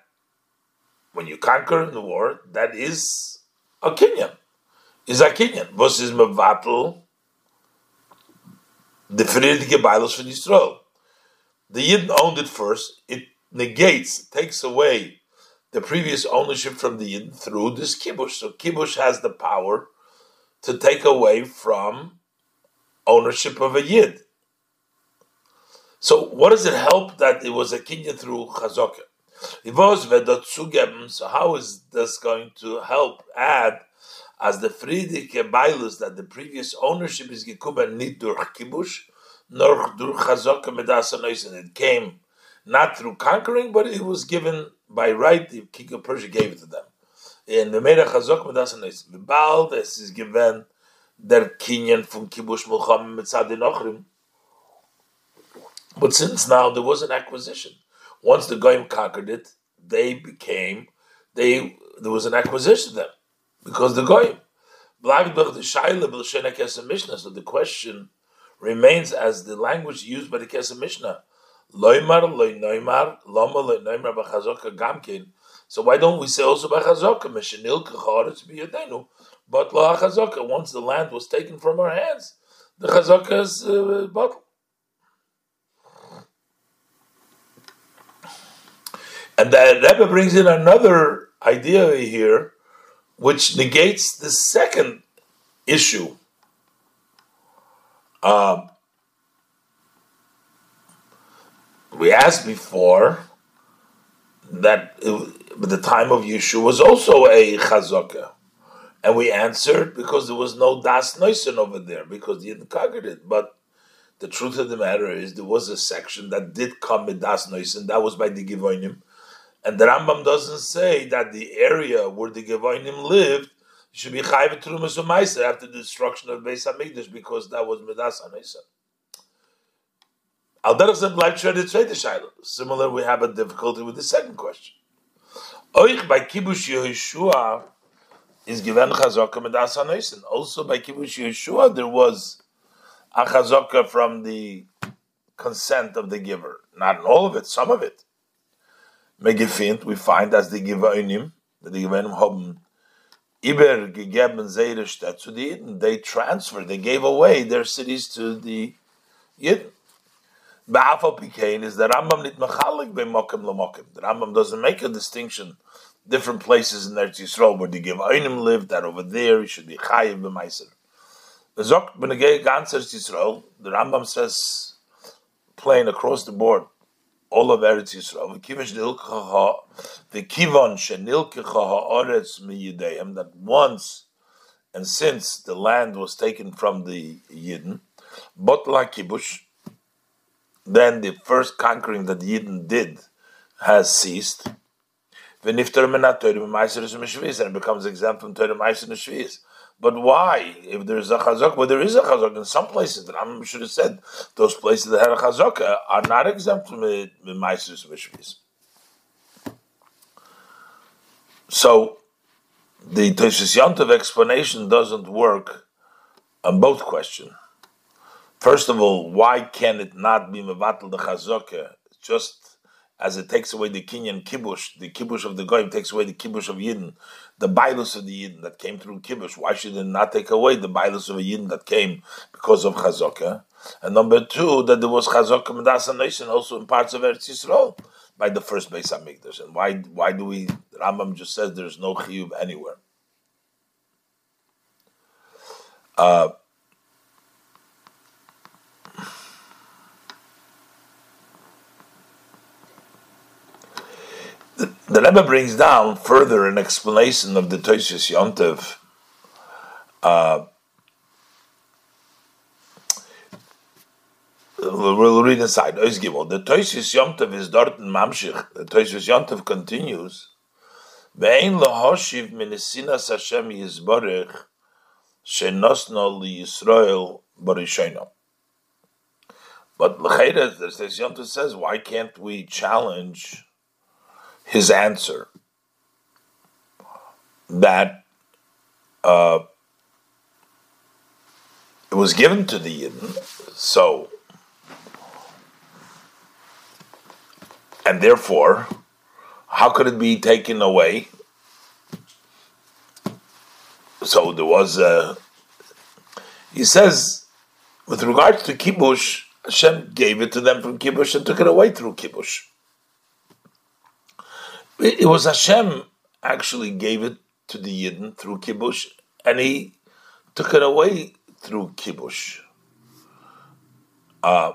when you conquer in the war, that is a kinyan. Is a kinyan. Versus mevatel the Friedige Bailos from Yisrael. The Yidden owned it first. It negates, takes away the previous ownership from the Yidden through this kibush. So kibush has the power to take away from ownership of a Yid. So what does it help that it was a kinyan through Chazokah? So how is this going to help add as the Friedrich Bailus that the previous ownership is gekommen nicht durch Kibush, nor durch Chazaka Medasa It came not through conquering, but it was given by right. The king of Persia gave it to them. And the Meda Chazok Medasa Noisen. Vibal, this is given der Kinyan from Kibush Mulcham Mitzad Ochrim. But since now there was an acquisition, once the Goyim conquered it, they became they there was an acquisition then because the goyim. So the question remains as the language used by the Kesef Mishnah. So why don't we say also b'chazoka? Mishenil b'yadenu. But once the land was taken from our hands, the chazoka is uh, bottled. And the Rebbe brings in another idea here, which negates the second issue. Um, we asked before that it, the time of Yeshua was also a chazaka. And we answered because there was no das noisen over there because he hadn't conquered it. But the truth of the matter is there was a section that did come with das noisen. That was by the Givonim. And the Rambam doesn't say that the area where the Gevoinim lived should be chayv trumas u'maisa after the destruction of Beis Hamikdash because that was midas anisa. Al derech bleibt schwer the zweite Shaila. Similar, we have a difficulty with the second question. Oich by kibush Yehoshua is given chazaka midas anisa. Also by kibush Yehoshua there was a chazaka from the consent of the giver. Not all of it, some of it. Megefint, we find as the Givonim, the Givonim haben Iber gegeben seire Stadt zu the Yidden. They transferred, they gave away their cities to the Yidden. Ba'afal Pikein is the Rambam nit machalik be mokim. The Rambam doesn't make a distinction. Different places in Eretz Yisrael where the Givonim lived, that over there he should be chayiv b'maiser. The Zok b'negei ganz Eretz Yisrael, the Rambam says, plain across the board, all of Eretz Yisrael. The kivon shenilkecha haaretz miyideim that once And since the land was taken from the Yidden, Botla Kibush, then the first conquering that the Yidden did has ceased. And it becomes exempt from Torah Meiser and. But why? If there's a chazak, well, there is a chazak in some places that I should have said those places that had a chazaka are not exempt from Meiser and So the Toshis Yontov explanation doesn't work on both questions. First of all, why can it not be mevatel the chazaka? Just as it takes away the kinyan kibush, the kibush of the goyim takes away the kibush of yidden, the bailus of the yidden that came through kibush. Why should it not take away the bailus of a yidden that came because of chazaka? And number two, that there was chazaka medasa nation also in parts of Eretz Yisrael by the first Beis Hamikdash. And why why do we? Rambam just says there's no chiyuv anywhere. Uh, the, Rebbe brings down further an explanation of the Toshis Yontev. Uh, we'll read inside. The Toshis Yontev is dort in Mamshich. The Toshis Yontev continues. Ve'ein lahoshiv minesinas Hashem yizborech shenosno li Yisrael barishono. But L'cheira, the Toshis Yontev says, why can't we challenge his answer that uh, it was given to the Yidden, so and therefore, how could it be taken away? So there was a. He says, with regards to kibush, Hashem gave it to them from kibush and took it away through kibush. It was Hashem actually gave it to the Yidden through kibush, and he took it away through kibush. Uh,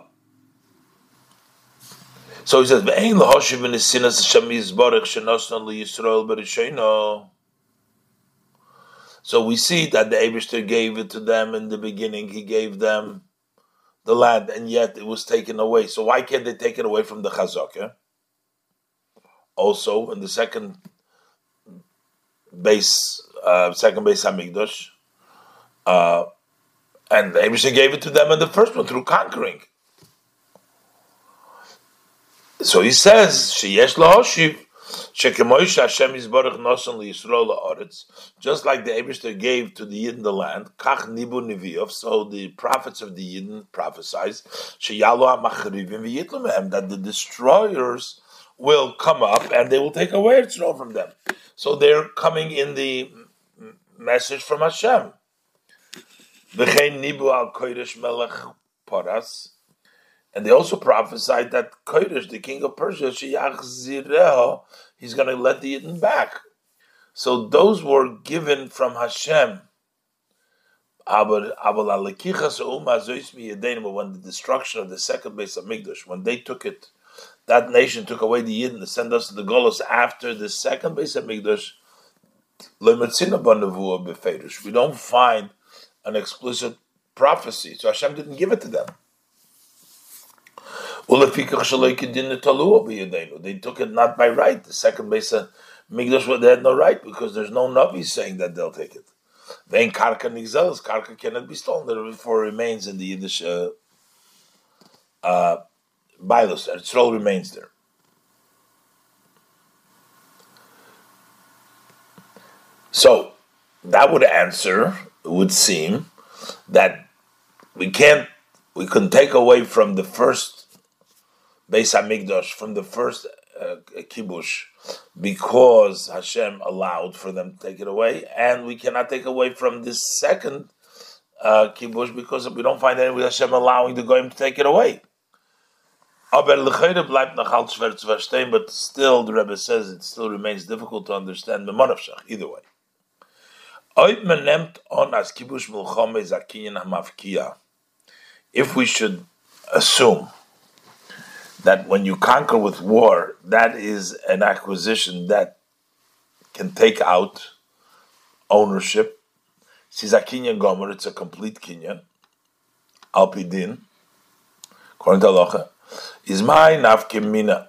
so he says, "Ve'ein lahoshiv in sinas Hashem shenosna liyisrael berishoino." So we see that the Abishter gave it to them in the beginning. He gave them the land, and yet it was taken away. So why can't they take it away from the Chazakah? Also in the second base, uh, second Beis Hamikdash, uh, and Abishai gave it to them in the first one through conquering. So he says, "Sheyesh lahoshiv." Just like the Abishter gave to the Yidden the land, kach nibu niviov, so the prophets of the Yidden prophesied, that the destroyers will come up and they will take away Eretz from them. So they're coming in the message from Hashem. And they also prophesied that Koresh, the king of Persia, he's going to let the Yidden back. So those were given from Hashem. But When the destruction of the second Beis Hamikdash, when they took it that nation took away the Yidden to send us to the Golos after the second Beis Hamikdash. We don't find an explicit prophecy, so Hashem didn't give it to them. They took it not by right. The second base of Migdash, they had no right because there's no Navi saying that they'll take it. Then Karka Nigzelis, Karka cannot be stolen, therefore remains in the Yiddish uh, uh, Bailos, Eretz remains there. So that would answer, it would seem, that we can't, we can take away from the first Beis Hamikdash, from the first uh, kibush, because Hashem allowed for them to take it away, and we cannot take away from this second uh, kibush because we don't find any with Hashem allowing the goyim to take it away. Aber lechere bleibt noch halt schwer zu verstehen, but still, the Rebbe says it still remains difficult to understand the Monafshach, either way. Oib man nehmt on as kibush mulchome is a. If we should assume that when you conquer with war, that is an acquisition that can take out ownership. She's a gomer, it's a complete kinyan. Alpidin, according to is my nafkemina.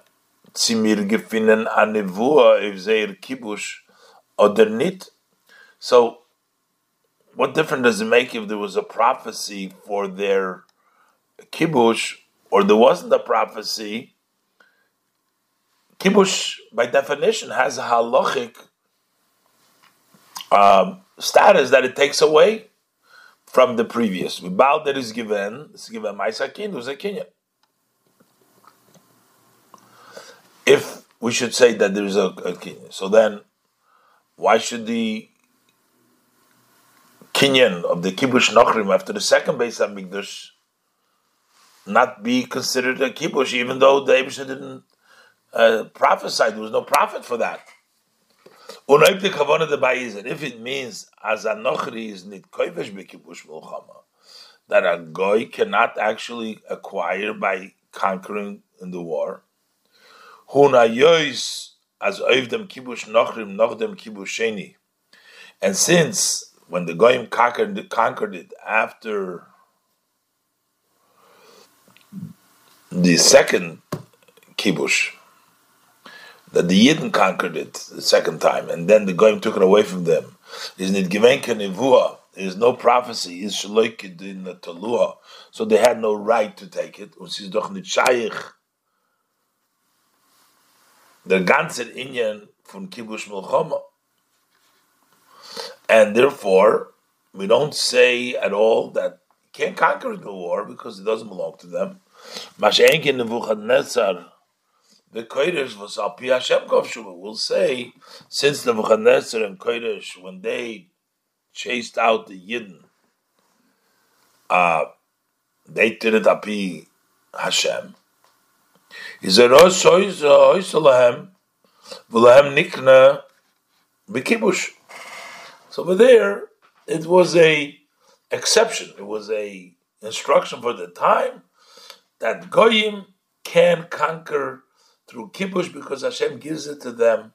Zimir gefinnen a nevua if zeir kibush oder nit. So, what difference does it make if there was a prophecy for their kibush or there wasn't a prophecy? Kibush, by definition, has a halachic um, status that it takes away from the previous. Baal that is given, is given Maisakin, who's a Kinyan. If we should say that there's a, a Kinyan, so then why should the Kinyan of the Kibush Nochrim after the second Beis Hamikdash not be considered a Kibush, even though the Abisha didn't uh, prophesy? There was no prophet for that. If it means as a nochri is nit koivesh bekibush mulchama, that a goy cannot actually acquire by conquering in the war. Huna yois as oivdem kibush nochrim nochdem kibusheni. And since when the goyim conquered, conquered it after the second kibush, that the Yidden conquered it the second time, and then the Goyim took it away from them. Isn't it? There is no prophecy. Is in the Talua. So they had no right to take it. Und sie doch nicht scheich. Der ganze Inyan von Kibush Milchoma. And therefore, we don't say at all that can't conquer the war because it doesn't belong to them. Mashenkin Nebuchadnezzar the Koresh was Al Pi Hashem. We'll say, since the Nebuchadnezzar and Koresh, when they chased out the Yidden, uh, they did it Al Pi Hashem. He said, Oisalahem, V'lahem Nikna B'kibush. So over there, it was a exception. It was a instruction for the time that Goyim can conquer through kibush because Hashem gives it to them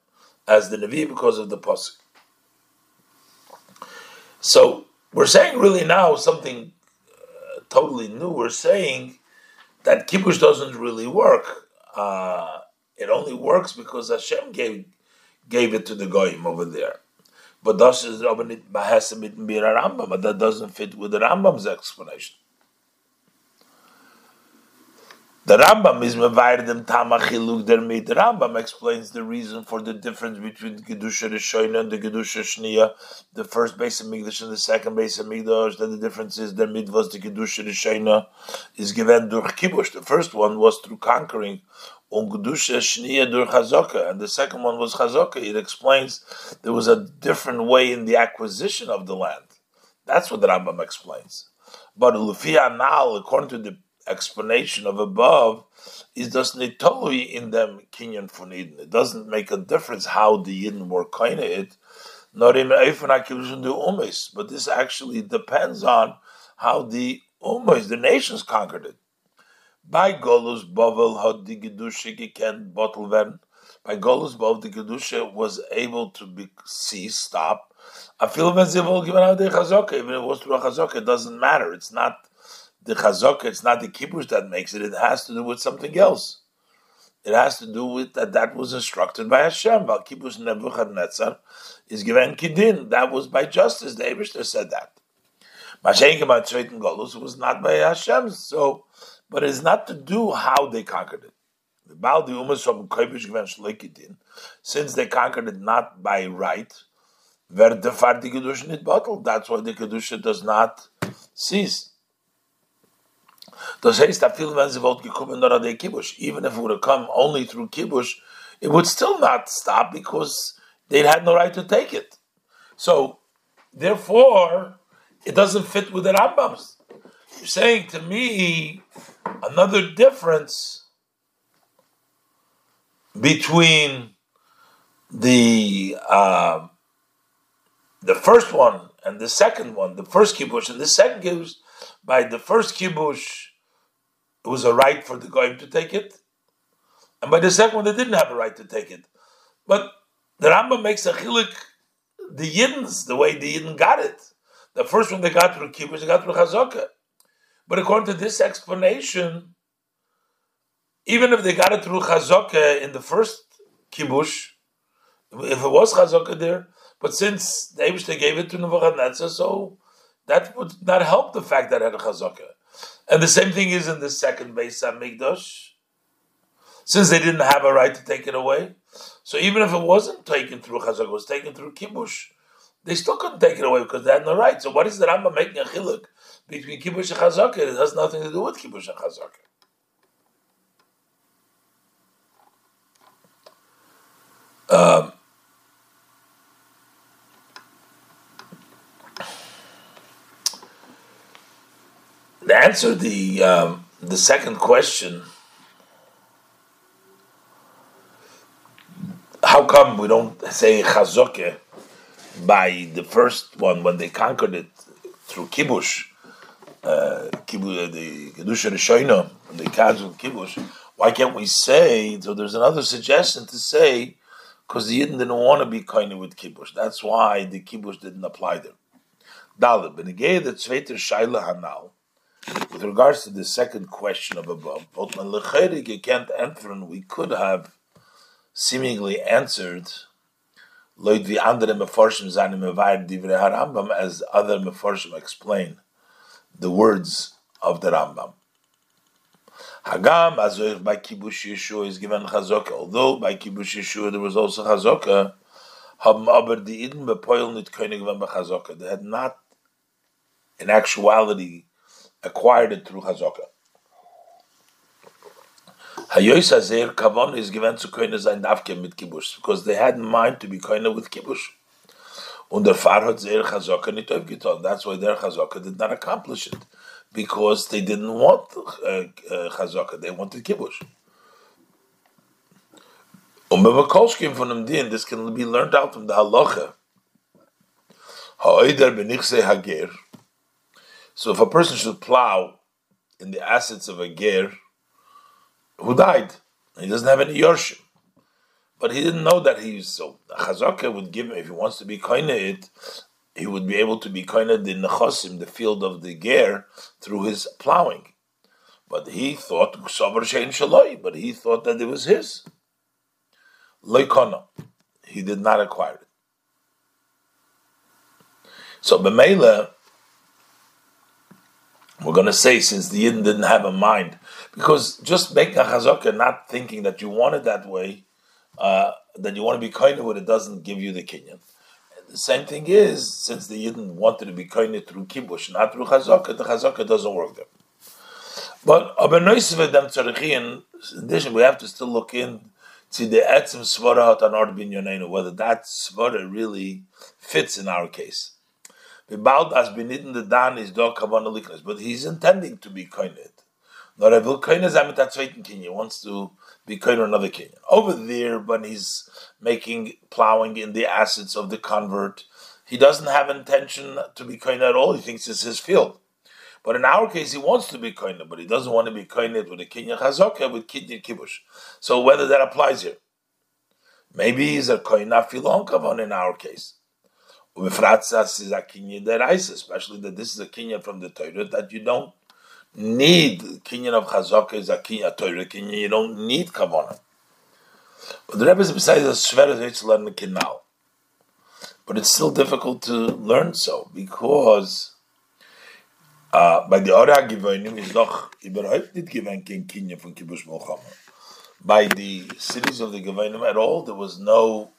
as the Navi because of the Pasuk. So we're saying really now something uh, totally new. We're saying that kibush doesn't really work. Uh, it only works because Hashem gave gave it to the goyim over there. But that doesn't fit with the Rambam's explanation. The Rambam is mevayrdim tamachiluk dermid. The Rambam explains the reason for the difference between the Gedusha Rishoina and the Gedusha Shnia, the first Beis Hamikdash and the second Beis Hamikdash. That the difference is the midvos the Gedusha Rishoina is given durch Kibush. The first one was through conquering, und Gedusha Shnia durch Chazoka, and the second one was Chazoka. It explains there was a different way in the acquisition of the land. That's what the Rambam explains. But Lufia Anal, according to the explanation of above is thus nitolui in them kinyan Eden. It doesn't make a difference how the Yidden were kind it, not in the umis, but this actually depends on how the umis, the nations conquered it. By Golus Bovel had the Gedusha gekent bottle werden. By Golus Bovel, the Gedusha was able to be cease, stop. They will given out the chazaka, even if it was through a chazaka, it doesn't matter. It's not the chazaka, it's not the kibush that makes it, it has to do with something else. It has to do with that that was instructed by Hashem. Val kibush Nebuchadnezzar is given kidin. That was by justice. The Abishter said that. Mashenka by Tzveitin Golus was not by Hashem. So, but it's not to do how they conquered it. Since they conquered it not by right, that's why the Kedusha does not cease. Das heißt, even if it would have come only through Kibush, it would still not stop because they had no right to take it. So, therefore, it doesn't fit with the Rambams. You're saying to me another difference between the uh, the first one and the second one, the first kibush and the second kibush. By the first kibush, it was a right for the goyim to take it, and by the second one they didn't have a right to take it. But the Rambam makes a chilik the Yiddens the way the Yidden got it. The first one they got through kibush, they got through chazaka. But according to this explanation, even if they got it through chazaka in the first kibush, if it was chazaka there, but since the Eibushter gave it to Nebuchadnezzar, so that would not help the fact that it had a chazaka. And the same thing is in the second Beis Mikdash. Since they didn't have a right to take it away, so even if it wasn't taken through chazaka, it was taken through kibush, they still couldn't take it away because they had no right. So what is the Rambam making a chiluk between kibush and chazaka? It has nothing to do with kibush and chazaka. Um, to answer the um, the second question, how come we don't say chazoke by the first one when they conquered it through kibush, uh, kibush the kedusha rishoina, the kazul kibush? Why can't we say? So there's another suggestion to say because the Yidden didn't want to be kind with kibush. That's why the kibush didn't apply there. Dalit, benegay the zweiter shaila hanal. With regards to the second question of above, you can't answer, and we could have seemingly answered as other meforshim explain the words of the Rambam. Hagam azoich by kibush Yeshua is given chazoka. Although by kibush Yeshua there was also chazoka, haben aber die bepoil nit koine given chazoka. They had not, in actuality, acquired it through chazoka. Hayois Azer Kavon is given to Koine sein Davke mit Kibush, because they had in mind to be Koine with Kibush. Und der Pfarr hat Zer Chazaka nicht aufgetan. That's why their Chazaka did not accomplish it, because they didn't want uh, uh, Chazaka, they wanted Kibush. Und wenn wir Kolschkim von dem Din, this can be learned out from the Halacha. Ha'oider benichse hager. So if a person should plow in the assets of a ger, who died. He doesn't have any yorshim. But he didn't know that he's so. Chazaka would give him, if he wants to be koine it, he would be able to be koine the nechosim, the field of the ger, through his plowing. But he thought, shein but he thought that it was his. Loikono. He did not acquire it. So Bemela, we're going to say, since the Yidden didn't have a mind, because just making a chazaka, not thinking that you want it that way, uh, that you want to be kind with it, doesn't give you the kinyan. The same thing is, since the Yidden wanted to be kind through kibush, not through chazaka, the chazaka doesn't work there. But in addition, we have to still look in to the etzim svara hat an bin whether that svara really fits in our case. About as benitten the dan is dog but he's intending to be koinit. Not a koine zamet zweiten kinyan wants to be koine another kinyan. Over there, when he's making plowing in the assets of the convert, he doesn't have intention to be koine at all. He thinks it's his field. But in our case, he wants to be koine, but he doesn't want to be koine with a kinyan chazaka with kinyan kibush. So whether that applies here, maybe he's a koine filon kavon in our case especially that this is a kinyan from the Torah that you don't need kinyan of chazaka is a kinyan Torah kinyan. You don't need kavanah. But the Rebbe is besides a shver to learn the kinal, but it's still difficult to learn so because. Uh, by the Ora Givonim is doch Kinyan Kibush. By the cities of the Givonim at all, there was no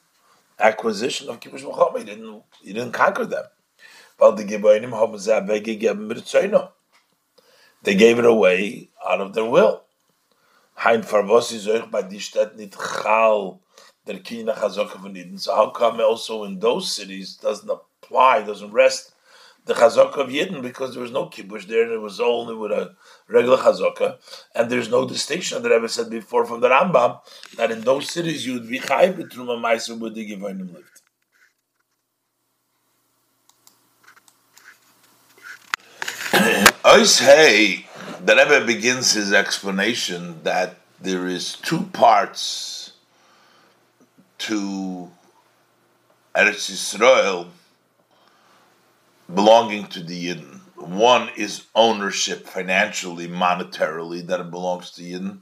acquisition of Kibush Milchama. He didn't, he didn't conquer them. They gave it away out of their will. So how come also in those cities doesn't apply, doesn't rest the chazaka of Yidden because there was no kibush there and it was only with a regular chazaka and there's no distinction that I said before from the Rambam that in those cities you would be chayv truma ma'aser where the Givonim lived. Ois hey, the Rebbe begins his explanation that there is two parts to Eretz Yisrael belonging to the Yidden. One is ownership financially, monetarily, that it belongs to Yidden.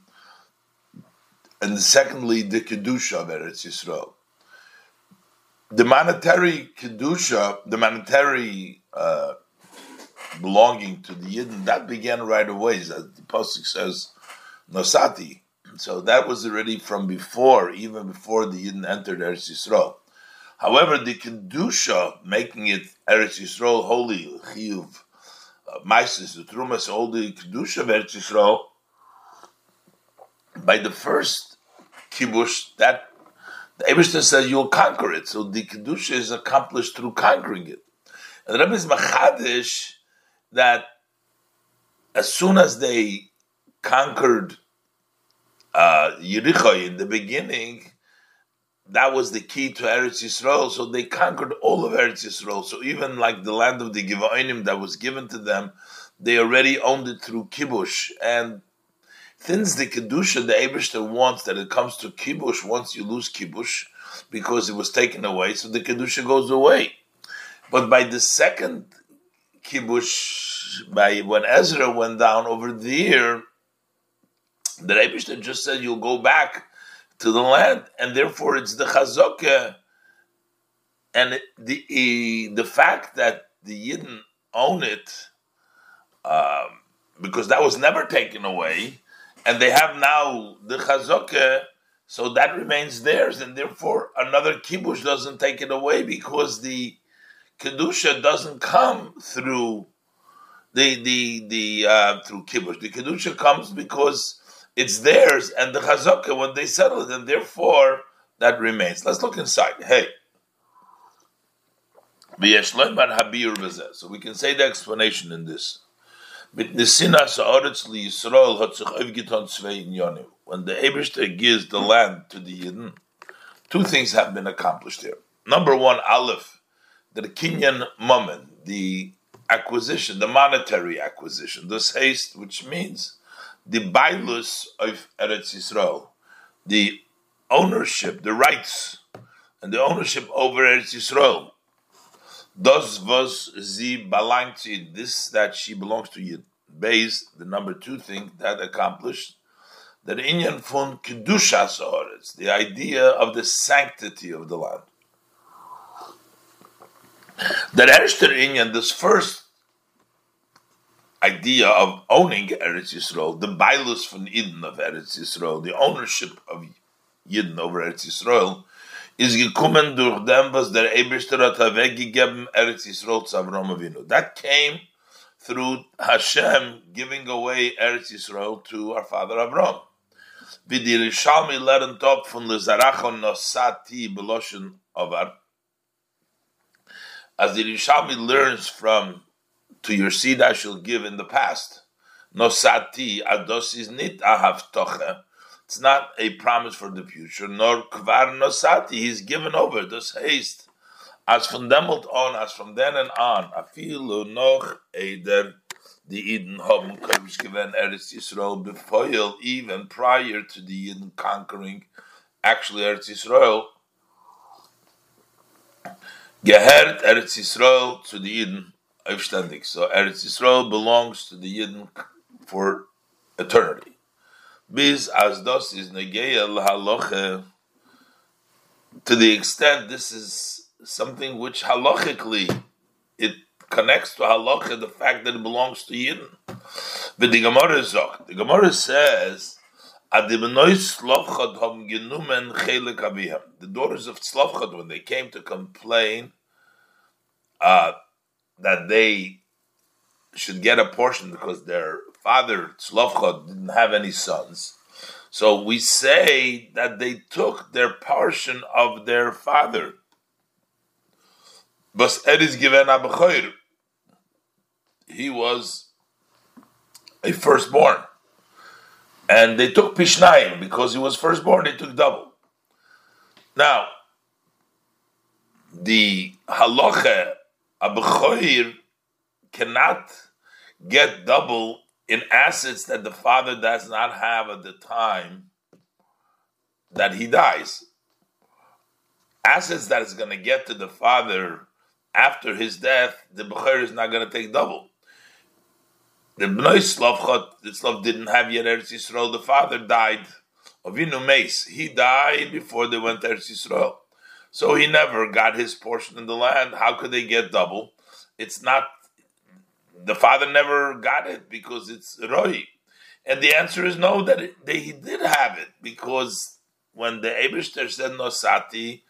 And secondly, the Kedusha of Eretz Yisrael. The monetary Kedusha, the monetary uh, belonging to the Yidden, that began right away, as the Pasuk says, Nosati. So that was already from before, even before the Yidden entered Eretz Yisrael. However, the Kedusha, making it Eretz Yisrael holy, Chiyuv, uh, Maisis, the Trumas, all the Kedusha of Eretz Yisrael, by the first Kibush, that the Abishter says you'll conquer it. So the Kedusha is accomplished through conquering it. And the Rebbe is Machadish that as soon as they conquered uh, Yericho in the beginning, that was the key to Eretz Yisrael. So they conquered all of Eretz Yisrael. So even like the land of the Givoinim that was given to them, they already owned it through Kibush. And since the Kedusha, the Abishter wants that it comes to Kibush once you lose Kibush, because it was taken away, so the Kedusha goes away. But by the second Kibush, by when Ezra went down over there, the Abishter just said you'll go back to the land, and therefore it's the chazokah, and the the fact that the Yidden own it, um, because that was never taken away, and they have now the chazokah, so that remains theirs, and therefore another kibush doesn't take it away because the kedusha doesn't come through the the the uh, through kibush. The kedusha comes because it's theirs, and the chazaka when they settle it, and therefore that remains. Let's look inside. Hey. So we can say the explanation in this. When the Eberster gives the land to the Yidden, two things have been accomplished here. Number one, Aleph, the Kinyan moment, the acquisition, the monetary acquisition, this haste, which means the bailus of Eretz Yisrael, the ownership, the rights, and the ownership over Eretz Yisrael. Thus was sie belangt this that she belongs to you. Base, the number two thing that accomplished, that Inyan von Kedushas Oretz, the idea of the sanctity of the land. That Erster Inyan, this first idea of owning Eretz Yisrael, the bailus from Eden of Eretz Yisrael, the ownership of Yidden over Eretz Yisrael, is gekommen durch dem, was der Eberster hat weggegeben Eretz Yisrael zu Avram Avinu. That came through Hashem giving away Eretz Yisrael to our father Avram. Wie die Rishalmi lernt up von Lezarachon Nosati Beloshen Avar. As the Rishalmi learns from to your seed I shall give in the past. Nosati ados is nit ahavtocha. It's not a promise for the future. Nor kvar nosati. He's given over. This haste. As from them on, as from then and on, afilu noch eder the Eden haben komish given Eretz Yisrael befoil even prior to the Eden conquering actually Eretz Yisrael. Gehert Eretz Yisrael to the Eden So Eretz Yisrael belongs to the Yidden for eternity. Bis as das is. To the extent this is something which halachically it connects to halacha, the fact that it belongs to Yidden. But the Gemara the Gemara says, the daughters of Tzlavchad, when they came to complain, uh, that they should get a portion because their father Tzlovcha didn't have any sons. So we say that they took their portion of their father. Bas Eris given Abachoir. He was a firstborn. And they took Pishnayim because he was firstborn, they took double. Now, the halacha a Bechoir cannot get double in assets that the father does not have at the time that he dies. Assets that is going to get to the father after his death, the Bechor is not going to take double. The Bnei Slavchot, the Slav didn't have yet Eretz Yisrael. The father died. Avinu Meis, he died before they went to Eretz Yisrael. So he never got his portion in the land. How could they get double? It's not, the father never got it because it's Roy. And the answer is no, that, it, that he did have it because when the Abishter said Nosati,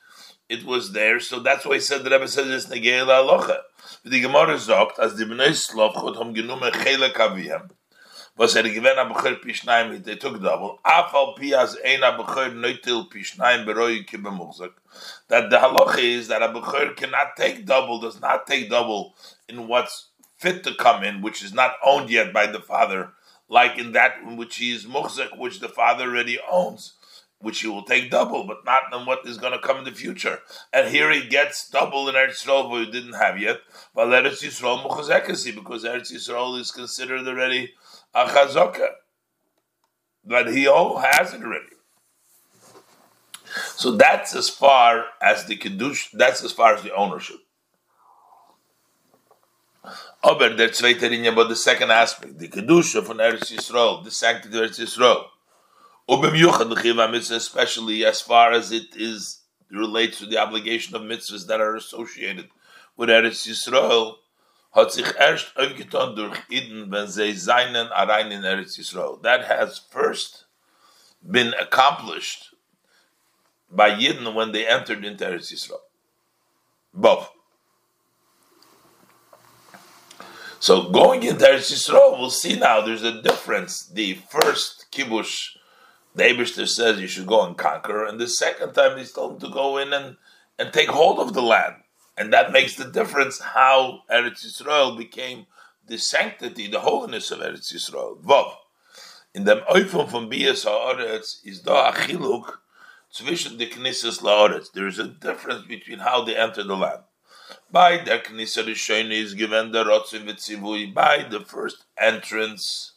it was there. So that's why he said the Rebbe says it's Negei Alocha. The Gemara sagt, as the Bnei Slavchot haben genommen Chelek Aviyam, was er gewen a Pishnaim, Pias ein a Neutil Pishnaim Muchzak. That the halacha is that a Bechor cannot take double, does not take double in what's fit to come in, which is not owned yet by the father, like in that in which he is Muchzak, which the father already owns which he will take double, but not in what is going to come in the future. And here he gets double in Eretz Yisrael, but he didn't have yet. But Eretz Yisrael because Eretz Yisrael is considered already a chazaka. But he all has it already. So that's as far as the kiddush. That's as far as the ownership. Aber der zweite Linie, but the second aspect, the kedusha von Eretz Yisrael, the sanctity of Eretz Yisrael especially as far as it is relates to the obligation of mitzvahs that are associated with Eretz Yisrael, hat sich erst aufgetan durch Iden, wenn sie seinen in Eretz Yisrael. That has first been accomplished by Yidden when they entered into Eretz Yisrael. Both. So going into Eretz Yisrael, we'll see now there's a difference. The first kibush the Abishter says you should go and conquer, and the second time he's told him to go in and, and take hold of the land. And that makes the difference how Eretz Yisrael became the sanctity, the holiness of Eretz Yisrael. Vav. In dem Eufem von Bias HaOretz is da achiluk zwischen the Knisses LaOretz. There is a difference between how they enter the land. By the Knesset Rishon is given the Rotzim V'tzivui, by the first entrance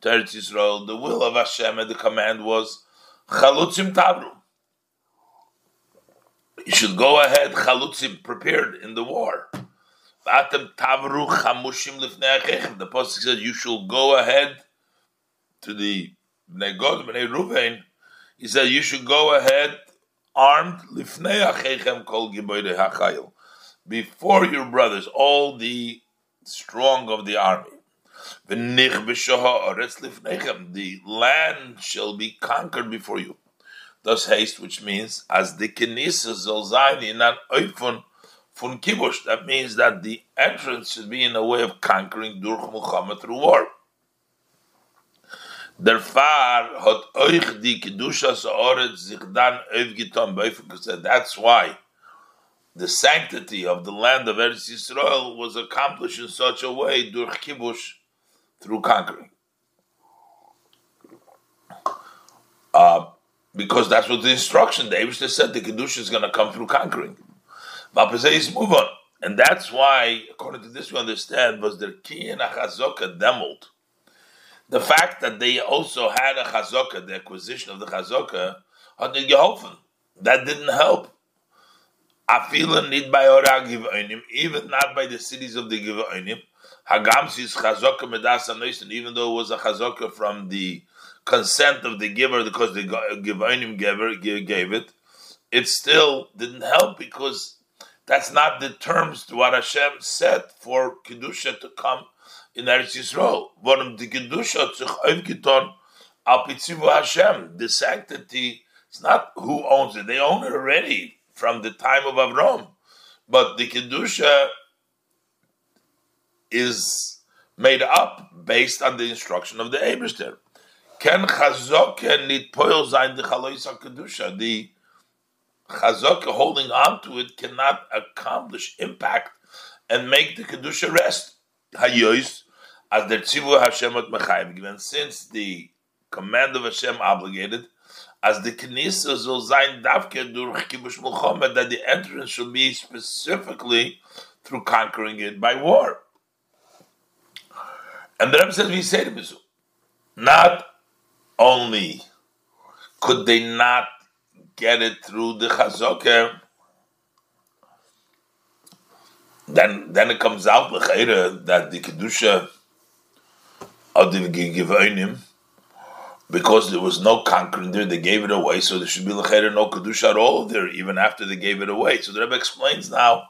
to Eretz Yisrael, the will of Hashem and the command was Chalutzim Tavru. You should go ahead, Chalutzim, prepared in the war. The Pasuk says you shall go ahead to the Bnei God, Bnei Ruvain. He said you should go ahead armed. Before your brothers, all the strong of the army. The land shall be conquered before you. Thus haste, which means as the kenisa soll sein in an oifon von kibush. That means that the entrance should be in a way of conquering durch Muhammad through war. Der Far hat euch die Kedusha Sa'oret sich dann aufgetan said That's why the sanctity of the land of Eretz Yisrael was accomplished in such a way durch kibush through conquering. Uh, because that's what the instruction, the Abishter said, the Kedusha is going to come through conquering. Vapazais move on. And that's why, according to this, we understand, was the key in a chazokah demolt. The fact that they also had a chazokah, the acquisition of the chazokah, had geholfen. That didn't help. Afila need by even not by the cities of the Givoinim, Hagamsis chazaka medasa noisin, even though it was a chazaka from the consent of the giver because the givonim giver gave it, it still didn't help because that's not the terms to what Hashem said for kedusha to come in Eretz Yisrael. Warum the kedusha aufgetan al pitzivu Hashem, the sanctity. It's not who owns it; they own it already from the time of Avram. But the kedusha is made up based on the instruction of the Eberster. Ken chazok nit poil zayin the chaloisa kedusha. The chazok holding on to it cannot accomplish impact and make the kedusha rest. Hayois as the tzivu Hashem at mechayim given since the command of Hashem obligated as the Knesset zol zayin davke durch kibush mulchomet that the entrance should be specifically through conquering it by war. And the Rebbe says, we say to Mizu, not only could they not get it through the Chazokah, then then it comes out that the kedusha of the givonim because there was no conquering there, they gave it away, so there should be l'chayre no kedusha at all there, even after they gave it away. So the Rebbe explains now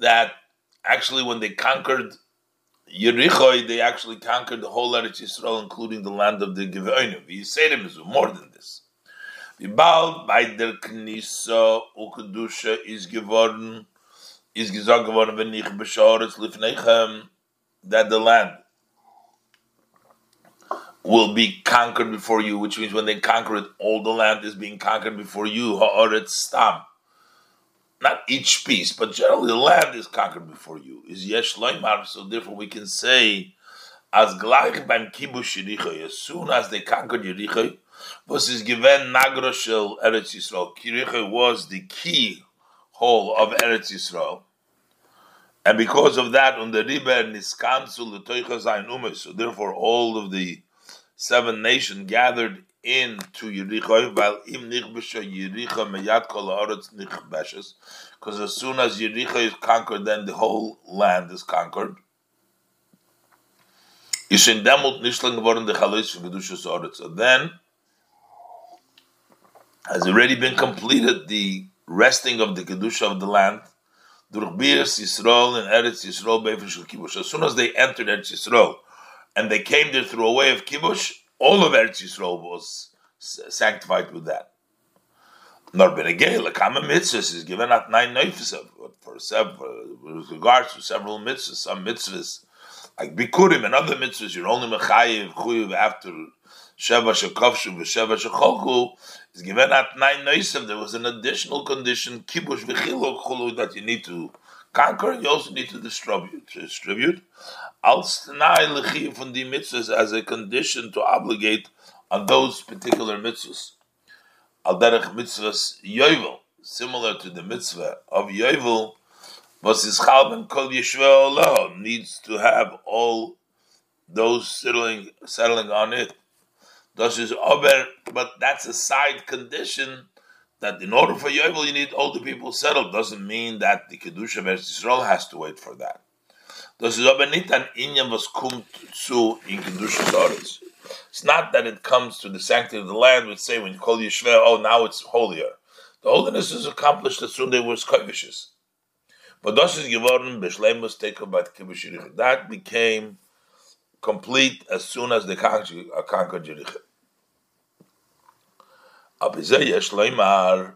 that actually when they conquered Yericho, they actually conquered the whole Eretz Yisrael, including the land of the say them is more than this. Bald by der Knisa ukedusha is geworden, is gesagt geworden, wenn ich bescharet lifnechem, that the land will be conquered before you, which means when they conquer it, all the land is being conquered before you. Ha'aretz stam not each piece, but generally the land is conquered before you. Is yesh loimar, so therefore we can say, as gleich beim kibush Yericho, as soon as they conquered Yericho, was given nagroshel Eretz Yisrael. Yericho was the key hole of Eretz Yisrael. And because of that, on the river niskansu l'toicha zayin so therefore all of the seven nations gathered into Yericho, while im nichbesha Yericho meyat kol haaretz nichbeshes, because as soon as Yericho is conquered, then the whole land is conquered. Is in demut nishlang geworden the chalos for kedushas haaretz. So then has already been completed the resting of the kedusha of the land. Durch Bias Yisrael and Eretz Yisrael Beifishul Kibush. As soon as they entered Eretz Yisrael, and they came there through a way of Kibush, all of Eretz Yisrael was sanctified with that. Nor benegay lekama mitzvahs is given at nine neifes for several with regards to several mitzvahs. Some mitzvahs like bikurim and other mitzvahs you're only mechayiv chuyiv after sheva shekovshu v'sheva shecholku is given at nine neifes. There was an additional condition kibush v'chiluk chulu that you need to conquer. You also need to distribute. Distribute als from the mitzvahs as a condition to obligate on those particular mitzvahs. Al derech mitzvahs yovel, similar to the mitzvah of yovel, was his chalben kol yeshua needs to have all those settling settling on it. Thus is over, but that's a side condition that in order for yovel you need all the people settled. Doesn't mean that the kedusha of Israel has to wait for that. Das ist aber nicht ein Inyan, was kommt zu in Kedusha It's not that it comes to the sanctity of the land, we say when you call Yeshua, oh, now it's holier. The holiness is accomplished as soon they were kovishes. But das ist geworden, Beshleimus Teko Bat Kibush That became complete as soon as they conquered uh, Jericho. Aber leimar,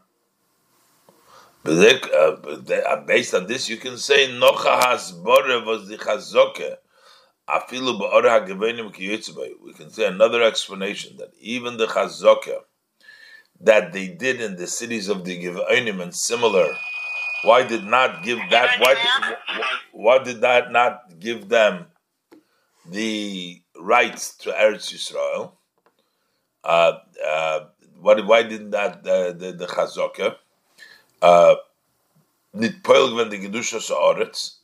based on this, you can say Nocha Hasbore was the Chazoke. We can say another explanation that even the Chazoke that they did in the cities of the Givonim and similar, why did not give that? Why did, why did that not give them the rights to Eretz Yisrael? Uh, uh, why, why didn't that uh, the the Chazoke? Nit poil sa'aretz.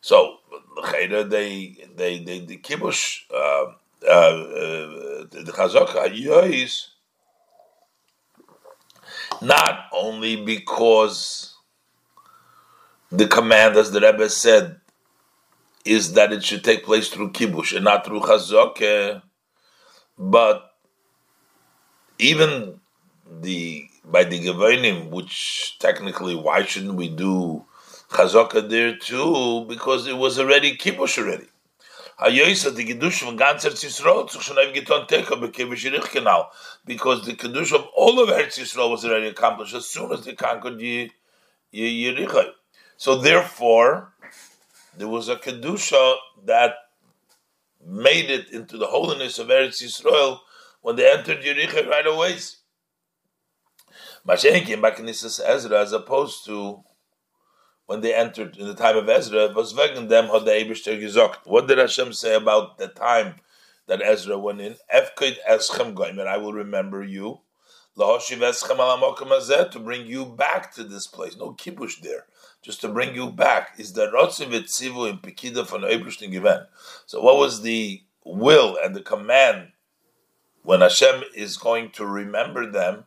So the they they they the kibush uh, uh, the chazaka yois not only because the command, as the Rebbe said, is that it should take place through kibush and not through chazaka, but even the by the Gevonim, which technically, why shouldn't we do Chazaka there too? Because it was already Kibush already. Because the Kiddush of all of Eretz Yisrael was already accomplished as soon as they conquered Yericho. So therefore, there was a Kedusha that made it into the holiness of Eretz Yisrael when they entered Yericho right away. Mashenkin Bakinisas Ezra, as opposed to when they entered in the time of Ezra, was wegen dem had the Eberster gesagt. What did Hashem say about the time that Ezra went in? Efkoid eschem goimer, I will remember you. Lahoshiv eschem alamokim to bring you back to this place. No kibush there, just to bring you back. Is the rotzim tzivu in pekida von Eberster given. So what was the will and the command when Hashem is going to remember them?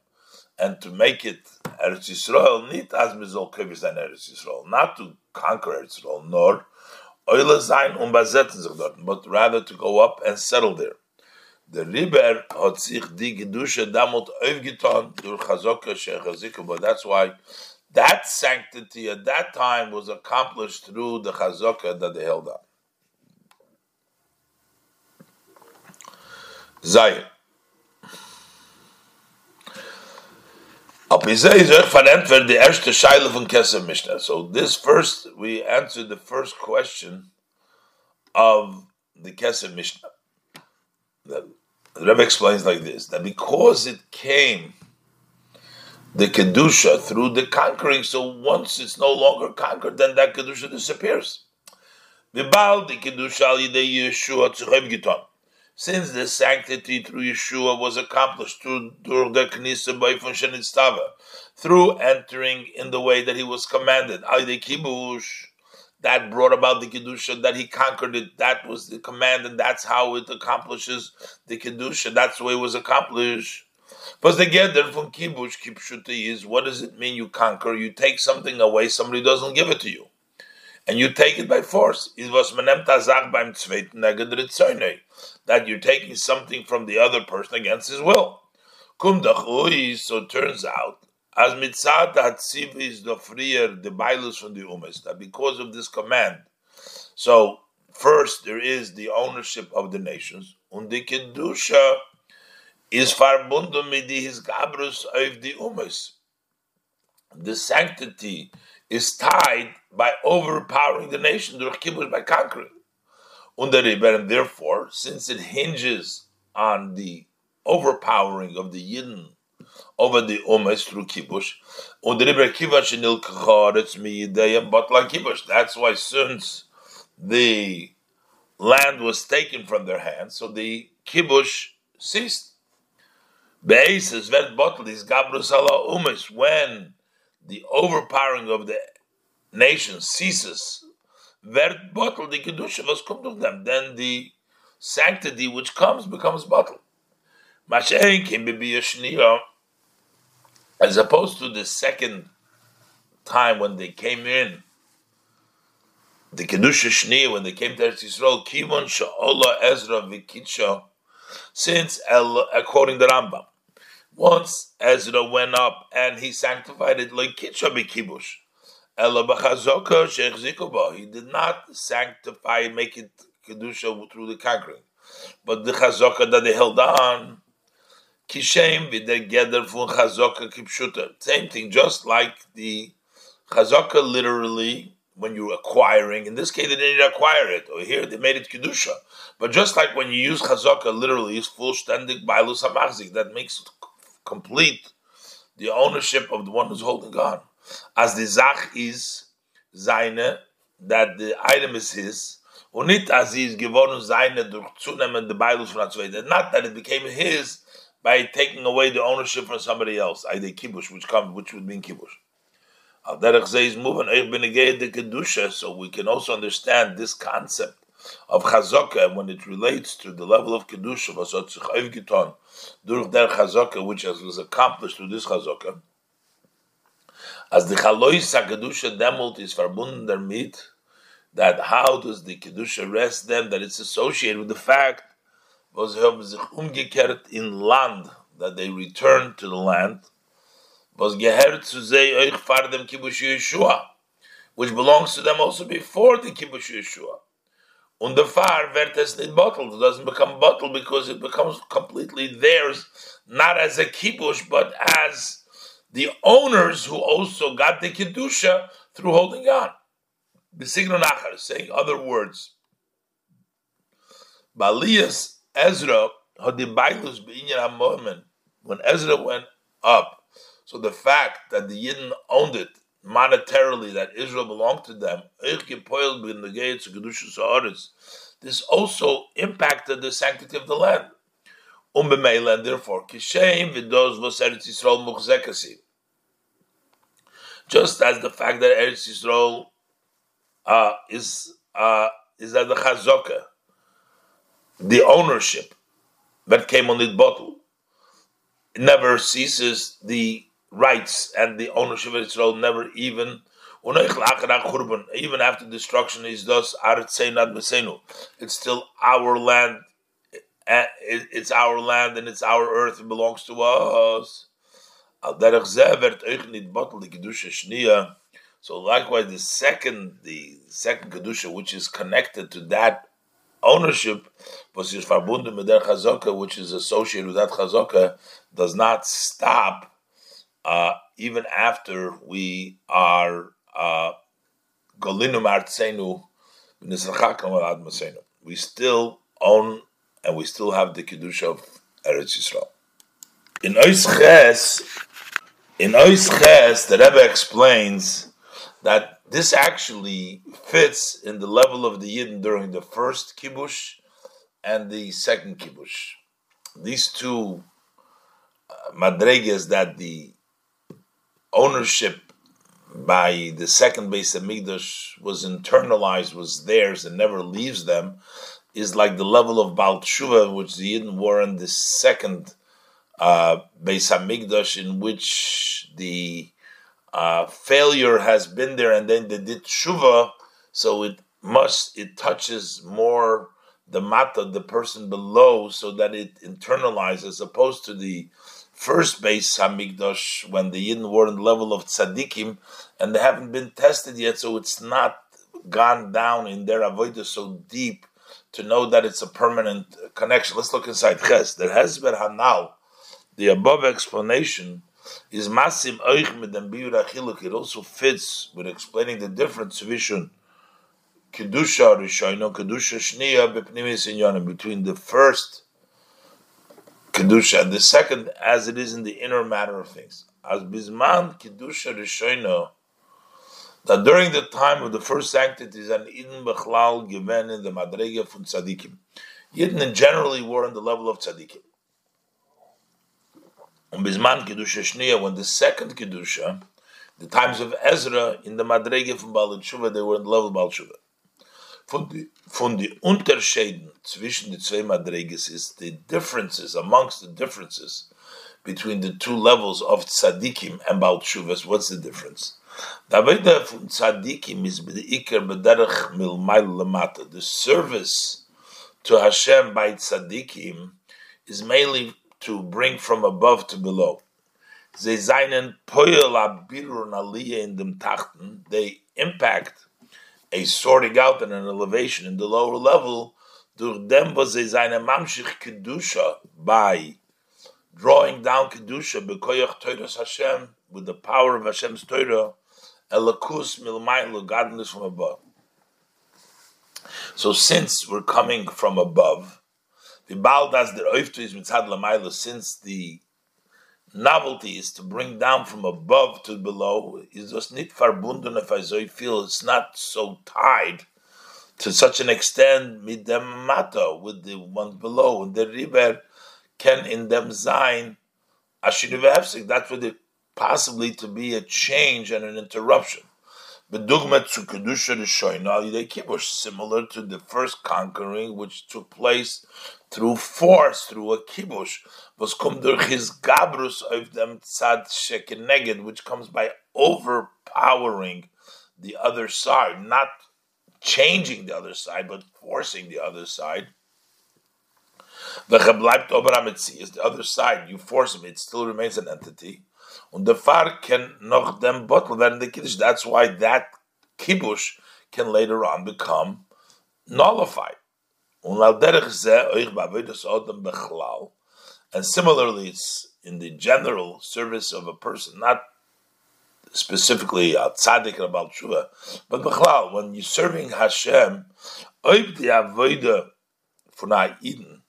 And to make it Eretz Yisrael, nit as mizol kevis an Eretz Yisrael, not to conquer Eretz Yisrael, nor oile sein und besetzen sich but rather to go up and settle there. Der Riber hat sich die Gedusche damals aufgetan durch Chazoka Shechazika, but that's why that sanctity at that time was accomplished through the Chazoka that they held up. Zayin. So this first, we answered the first question of the Kesef Mishnah. The, the Rebbe explains like this, that because it came, the Kedusha, through the conquering, so once it's no longer conquered, then that Kedusha disappears. Vibal the Kedusha Yeshua since the sanctity through Yeshua was accomplished through, the Knisa Stava, through entering in the way that he was commanded, the Kibush, that brought about the Kedusha, that he conquered it, that was the command, and that's how it accomplishes the Kedusha, that's the way it was accomplished. But the gather from Kibush, Kipshuti is what does it mean you conquer? You take something away, somebody doesn't give it to you and you take it by force. It was that you're taking something from the other person against his will. So turns out, as mitzat hatziv is the freer the bailus from the umes, that because of this command, so first there is the ownership of the nations, and the kedusha is verbunden mit his gabrus of the umes. The sanctity is tied by overpowering the nation durch kibush by conquering. And therefore, since it hinges on the overpowering of the Yidden over the Umas through kibush, und der Rebbe kibush nil kacharetz miyideyim but like kibush. That's why since the land was taken from their hands, so the kibush ceased. Beises vet is gabrus ala umas when the overpowering of the nation ceases, werd bottle the kedusha was to them. Then the sanctity which comes becomes bottle. Be as opposed to the second time when they came in. The kedusha shnia when they came to Eretz Yisrael, kivon sha'ola Ezra v'kitsha, since according to Rambam. Once Ezra went up and he sanctified it like Kitcha Kibush. He did not sanctify, make it Kedusha through the conquering. But the Chazoka that they held on, Kishem v'degeder fun Chazoka kipshuta. Same thing, just like the Chazoka literally, when you're acquiring, in this case they didn't acquire it, or here they made it Kedusha. But just like when you use Chazoka literally, it's full standing Bailus HaMachzik, that makes it complete the ownership of the one who's holding on. As the Zach is seine, that the item is his, und nicht as he is geworden seine durch Zunehmen the Bibles von der Not that it became his by taking away the ownership from somebody else, I the kibush, which comes, which would mean kibush. Al derech moving, the kedusha, so we can also understand this concept of chazaka when it relates to the level of kedusha was hat sich aufgetan durch chazaka which was accomplished through this chazaka as the chalois kedusha demult is verbunden damit that how does the kedusha rest them that it's associated with the fact was haben sich umgekehrt in land that they returned to the land. Was gehört zu sei euch fahr dem kibush yeshua which belongs to them also before the kibush yeshua. Und the far wird es nicht bottled. It doesn't become bottled because it becomes completely theirs, not as a kibush, but as the owners who also got the kedusha through holding on. B'signon achar, saying other words. Balias Ezra hadibailus b'inyan moment when Ezra went up. So the fact that the Yidden owned it monetarily that Israel belonged to them, this also impacted the sanctity of the land. And therefore, just as the fact that Eretz Yisrael uh, is uh, is that the chazaka, the ownership that came on the bottle, never ceases the rights and the ownership of Israel never even even after destruction is thus it's still our land it's our land and it's our earth it belongs to us so likewise the second the second kedusha which is connected to that ownership was is which is associated with that chazaka does not stop uh, even after we are Golinum Artsenu we still own and we still have the Kiddush of Eretz Yisrael. In Ois Ches, in Ois Ches, the Rebbe explains that this actually fits in the level of the Yidden during the first Kibbush and the second Kibbush. These two uh, madregas that the ownership by the second Beis Hamikdash was internalized, was theirs, and never leaves them, is like the level of Baal Tshuva, which the Yidden were in the second uh, Beis Hamikdash, in which the uh, failure has been there, and then they did Tshuva, so it must it touches more the mata, the person below, so that it internalizes, as opposed to the first Beis Hamikdash when the Yidden were in the level of tzaddikim, and they haven't been tested yet, so it's not gone down in their avodah so deep to know that it's a permanent connection. Let's look inside Ches. There has been Hanal. The above explanation is Masim Oich Midem Biur achiluk. It also fits with explaining the difference between Kedusha Rishoino, Kedusha Shniya Bepnimis Inyonim, between the first Kedusha and the second, as it is in the inner matter of things. As Bisman Kedusha Rishoino, that during the time of the first sanctities and Eden Bechlal given in the Madrege from Tzadikim. Yidden generally were on the level of Tzadikim. On Bisman Kedusha Shniya, when the second Kedusha, the times of Ezra in the Madrege from Baal Tshuva, they were in the level of Baal Tshuva. Von die Unterschieden zwischen die zwei Madreges is the differences, amongst the differences between the two levels of Tzadikim and Baal Tshuvas, what's the difference? The service to Hashem by tzaddikim is mainly to bring from above to below. They impact a sorting out and an elevation in the lower level. by drawing down kedusha Hashem with the power of Hashem's Torah Elakus godliness from above. So since we're coming from above, the baldas der oiftu mitzad lamaylu, since the novelty is to bring down from above to below, is just nit verbunden if I feel it's not so tied to such an extent mit dem mata with the ones below, and the river can in them sein ashinu That's what the possibly to be a change and an interruption. Similar to the first conquering, which took place through force, through a kibush, was come durch his gabrus of them tzad shekeneged, which comes by overpowering the other side, not changing the other side, but forcing the other side. The is the other side. You force him; it still remains an entity. Und der Fahr can noch dem bottle werden the Kiddush. That's why that Kibbush can later on become nullified. And similarly, it's in the general service of a person, not specifically a tzaddik about tshuva, but bechlal, when you're serving Hashem, oib the avodah for Eden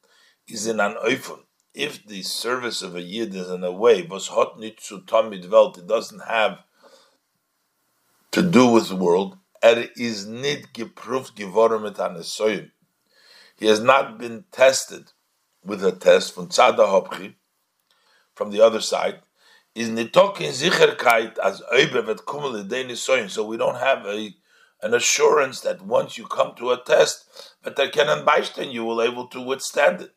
is in an oifun. If the service of a yid is in a way was hot it doesn't have to do with the world. Er is nit geprüft geworden mit einer He has not been tested with a test from tzada hopchi, from the other side. Is nitokin sicherkeit as oiber vet kumel deni So we don't have a an assurance that once you come to a test, that there can and you will able to withstand it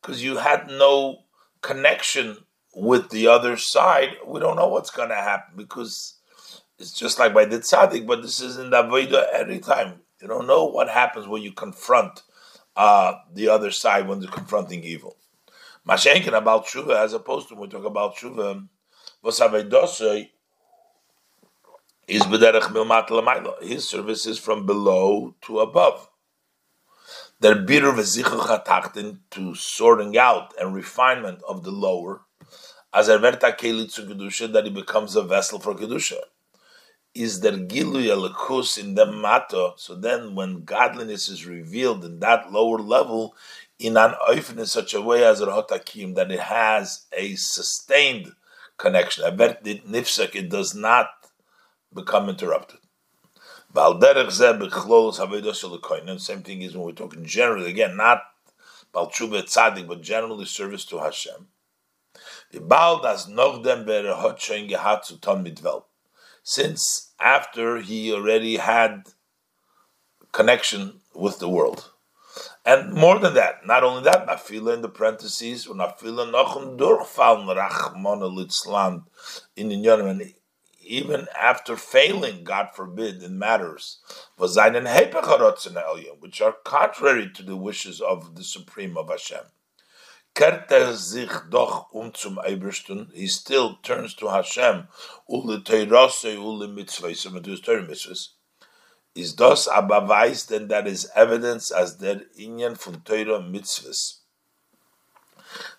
because you had no connection with the other side, we don't know what's going to happen because it's just like by the tzaddik, but this is in the Avodah every time. You don't know what happens when you confront uh, the other side when they're confronting evil. Mashenkin about tshuva, as opposed to when we talk about tshuva, was Avedosai is b'derech milmat l'mayla. His service is from below to above. Der bitter v'zichel to sorting out and refinement of the lower, as er verta keli zu kedusha, that he becomes a vessel for kedusha. Is der gilu elikus in the mato? So then, when godliness is revealed in that lower level, in an oifen in such a way as a hotakim that it has a sustained connection. It does not become interrupted. Same thing is when we're talking generally, again, not Balchuba Tzadik, but generally service to Hashem. Since after he already had connection with the world. And more than that, not only that, nafila in the parentheses, nafila nochum durchfallen rachmona litzland in the and even after failing, God forbid, in matters, which are contrary to the wishes of the Supreme of Hashem. Um he still turns to Hashem, is das aber weiß, denn that is evidence as der Inyan von Teure Mitzvahs.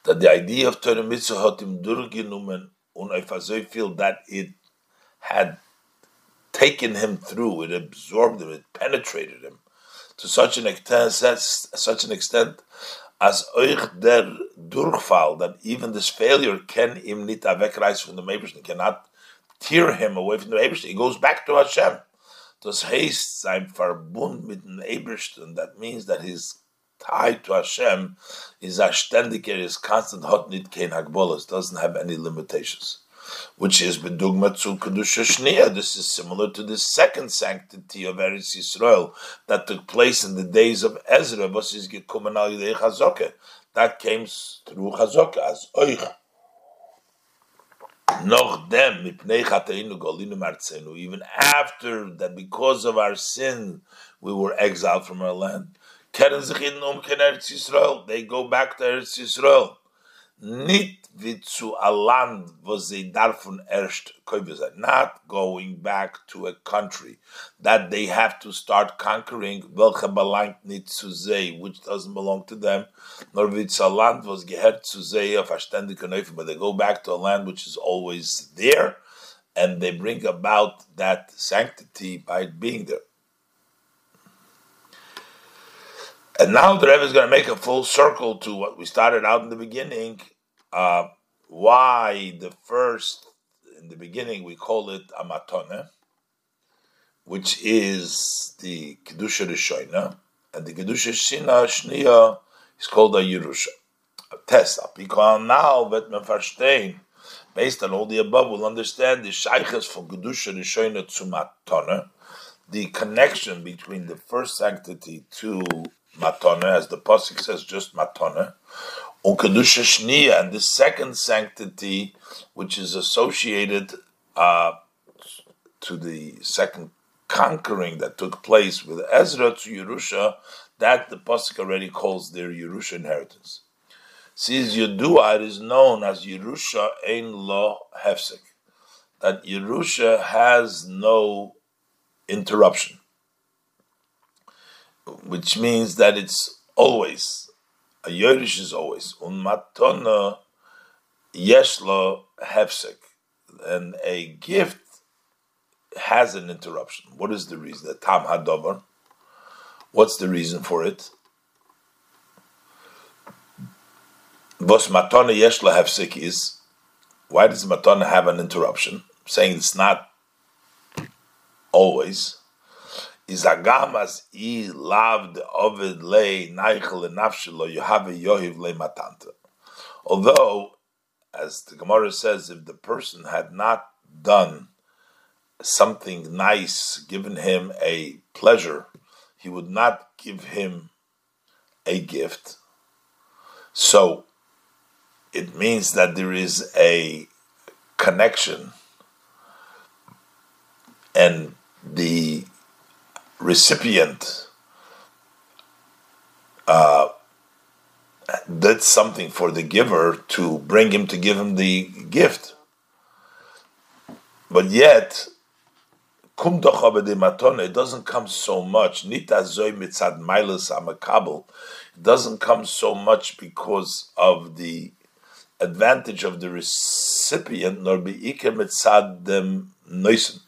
That the idea of Teure Mitzvah hat ihm durchgenommen und if I feel that it had taken him through, it absorbed him, it penetrated him. To such an extent, such an extent as euch der Durchfall, that even this failure can him nit wegreißen from the Meibishn, cannot tear him away from the Meibishn. He goes back to Hashem. Das heißt, sein Verbund mit dem Ebersten, that means that he's tied to Hashem, is a ständiger, is constant, hot nit kein Hagbolas, doesn't have any limitations. Which is bedugma zu kedusha shnia. This is similar to the second sanctity of Eretz Yisrael that took place in the days of Ezra. Was is gekumen al yidei That came through chazoke as oich. Noch dem even after that because of our sin we were exiled from our land. Keren sich in um they go back to Eretz Yisrael Nicht wie zu a land, wo sie darfen erst sein. Not going back to a country that they have to start conquering, welche belangt nicht zu sie, which doesn't belong to them, nor wie zu a land, was gehört zu sie auf a ständiger Neufe, but they go back to a land which is always there, and they bring about that sanctity by being there. And now the Rebbe is going to make a full circle to what we started out in the beginning. Uh, why the first, in the beginning, we call it Amatone, which is the Kedusha Rishoina, and the Kedusha Shina Shnia is called a Yerusha. A test. Because now, man verstehen, based on all the above, we'll understand the Shaykhs for Kedusha Rishoina to Matone, the connection between the first sanctity to matone, as the pasuk says, just matone, kedusha shnia, and the second sanctity, which is associated uh, to the second conquering that took place with Ezra to Yerusha, that the pasuk already calls their Yerusha inheritance. Since Yedua, it is known as Yerusha Ein Lo Hefsek, that Yerusha has no interruption which means that it's always a Yorish is always unmatona yeshlo hefsek, and a gift has an interruption. What is the reason? The tam hadover. What's the reason for it? Bos matona yeshlo hefsek is why does matona have an interruption? Saying it's not always is agamas i loved ovid lay neichel and nafshelo you have a yohiv le matanta. Although, as the Gemara says, if the person had not done something nice, given him a pleasure, he would not give him a gift. So, it means that there is a connection and the recipient uh, did something for the giver to bring him to give him the gift. But yet, it doesn't come so much. Nita zoy mitzad milas amakabel. It doesn't come so much because of the advantage of the recipient, nor beike mitzad dem noisen.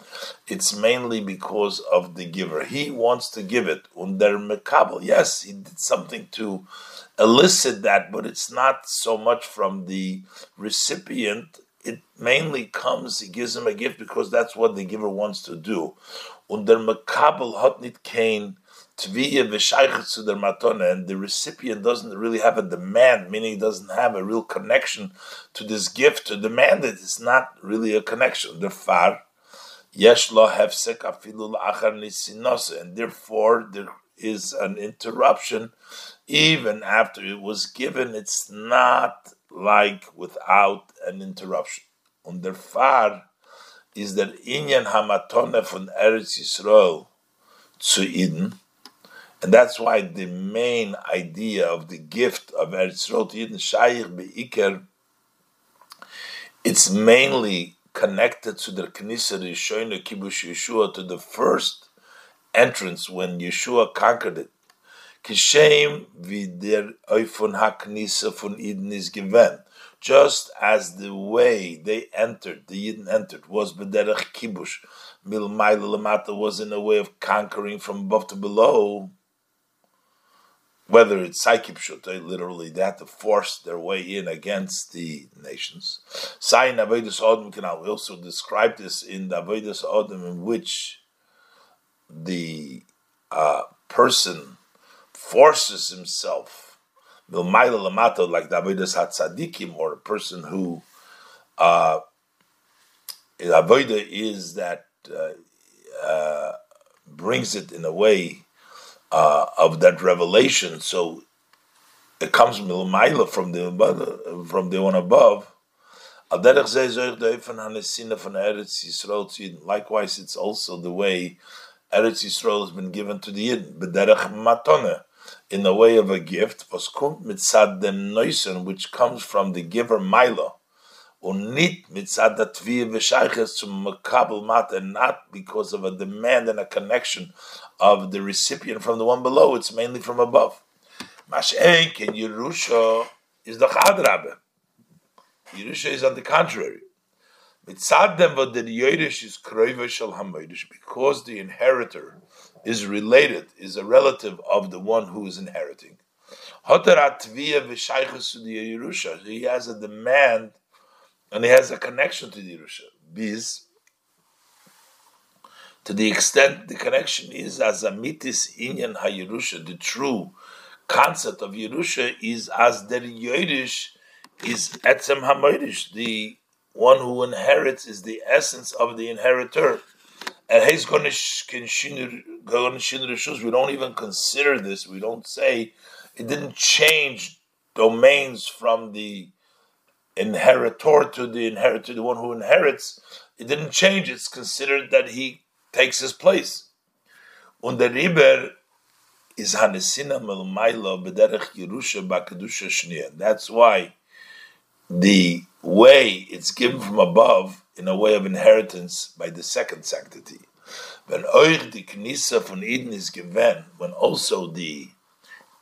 It's mainly because of the giver. He wants to give it. Under mekabel, yes, he did something to elicit that, but it's not so much from the recipient. It mainly comes, he gives him a gift because that's what the giver wants to do. Under Makabel hat nit kein the and the recipient doesn't really have a demand, meaning he doesn't have a real connection to this gift. To demand it is not really a connection. Therefore, yesh lo hefsek afilu achar and therefore there is an interruption even after it was given, it's not like without an interruption. Und der Fahr is der Inyan Hamatone von Eretz Yisrael zu Yidden, and that's why the main idea of the gift of Eretz Yisrael to Yidden, Shayich Be'ikr, it's mainly connected to the Knesset Rishoyne Kibush Yeshua, to the first entrance when Yeshua conquered it. Kishem wie der Eufon Haknisa von Yidden is given. Just as the way they entered, the Yidden entered, was bederech kibush, mil lamata was in a way of conquering from above to below. Whether it's Saikip literally they had to force their way in against the nations. Sayin Avedis Odom can we also describe this in the Avedis Odom in which the uh, person forces himself, like the Avodas HaTzadikim, or a person who uh, Avodah is that uh, uh, brings it in a way uh, of that revelation. So it comes from the from the one above. Likewise, it's also the way Eretz Yisrael has been given to the Yidden. B'derech matone in the way of a gift, kommt mitzad dem Neusen, which comes from the giver Milo, und nicht mitzad der Tvir v'shayches zum Makabel Mat, and not because of a demand and a connection of the recipient from the one below, it's mainly from above. Mashenk in Yerusha is the Chadrabe. Yerusha is on the contrary. Mitzad dem v'd the Yerish is kroiva shel because the inheritor is related, is a relative of the one who is inheriting. Hotarat viya vishaikhusudya Yerusha. So he has a demand and he has a connection to the Yerusha. Biz, to the extent the connection is as a mitis inyan ha the true concept of Yerusha is as the Yerish is etzem ha the one who inherits is the essence of the inheritor and he's going to we don't even consider this. We don't say it didn't change domains from the inheritor to the inheritor, the one who inherits. It didn't change. It's considered that he takes his place. Und der Riber is Hanesina Melmaila Bederech Yerusha Bakadusha Shnia. That's why the way it's given from above in a way of inheritance by the second sanctity. When euch die Knisa von Yidden is given, when also the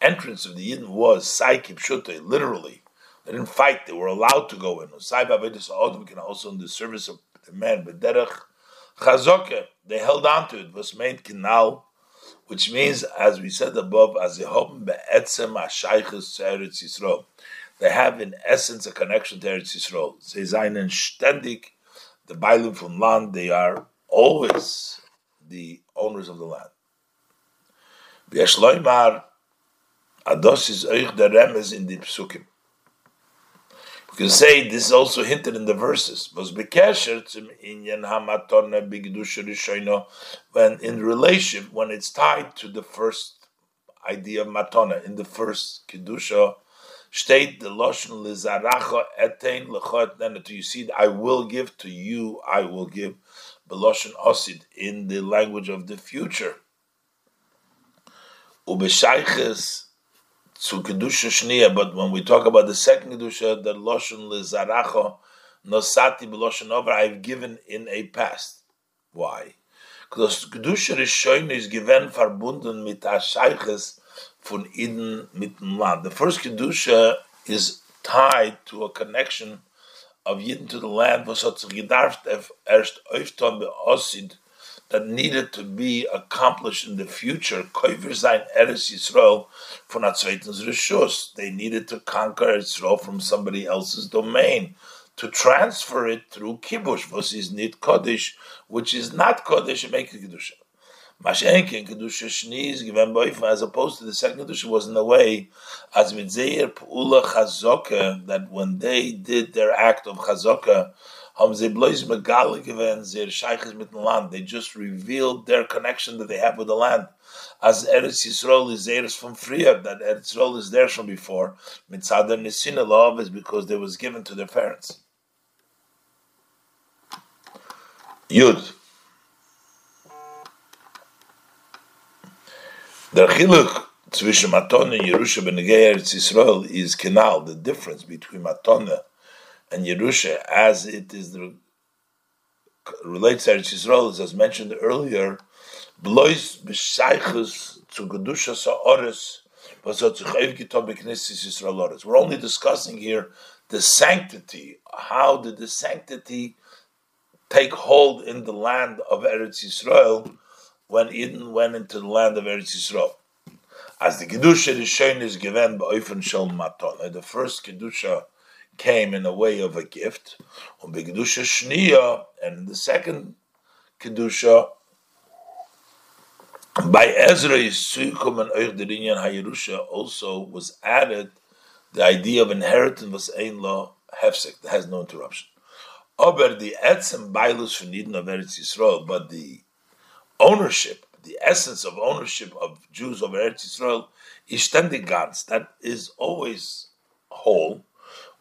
entrance of the Yidden was Saikib Shute, literally, they didn't fight, they were allowed to go in. Saiba Vedis Odom can also in the service of the man, but Chazoke, they held on to it, was made Kinal, which means, as we said above, as Be'etzem Ashaychus Eretz Yisrael. They have in essence a connection to Eretz Yisrael. Sie seien ständig the Bailim from land, they are always the owners of the land. V'yeshloimar ados is oich the remes in the psukim. We can say this is also hinted in the verses. When in relation when it's tied to the first idea of matona in the first kedusha State the loshon lizaracha etein lechot. You see, I will give to you. I will give beloshon osid in the language of the future. Ubeshayches to kedusha shnia. But when we talk about the second kedusha, the loshon lizaracha nosati beloshon over, I've given in a past. Why? Because kedusha rishon is given verbunden mit ashayches von Eden mit Land. The first Kedusha is tied to a connection of Yidden to the land, was hat sich gedarft er erst öfter beossid, that needed to be accomplished in the future. Koiver sein Eretz Yisrael von a zweiten Rishus. They needed to conquer Yisrael from somebody else's domain. To transfer it through kibush, was is nit kodesh, which is not kodesh, and make kedusha. Mashenkin kedusha shni given boifa, as opposed to the second kedusha was in a way as mitzeir pula chazoka that when they did their act of chazoka, They just revealed their connection that they have with the land. As Eretz Yisrael is theirs from früher, that Eretz Yisrael is theirs from before. Mitzadar nisina love is because they was given to their parents. Yud. Der Chiluk zwischen Matone and Yerusha Benegei Eretz Yisrael is canal, the difference between Matone and Yerusha, as it is the relates to Eretz Yisrael, is as mentioned earlier, blois b'shaychus to Kedusha Sa'oris, we're only discussing here the sanctity. How did the sanctity take hold in the land of Eretz Yisrael when Yidden went into the land of Eretz Yisrael? As the kedusha rishon is given by ba'ofen shel maton, the first kedusha came in a way of a gift, and the the second kedusha by Ezra Yisukum and Oich Derinyan HaYerusha also was added the idea of inheritance was ein law hefsek that has no interruption. Aber the etzem bailus Yidden of Eretz Yisrael, but the ownership, the essence of ownership of Jews over Eretz Yisrael is ständig ganz. That is always whole.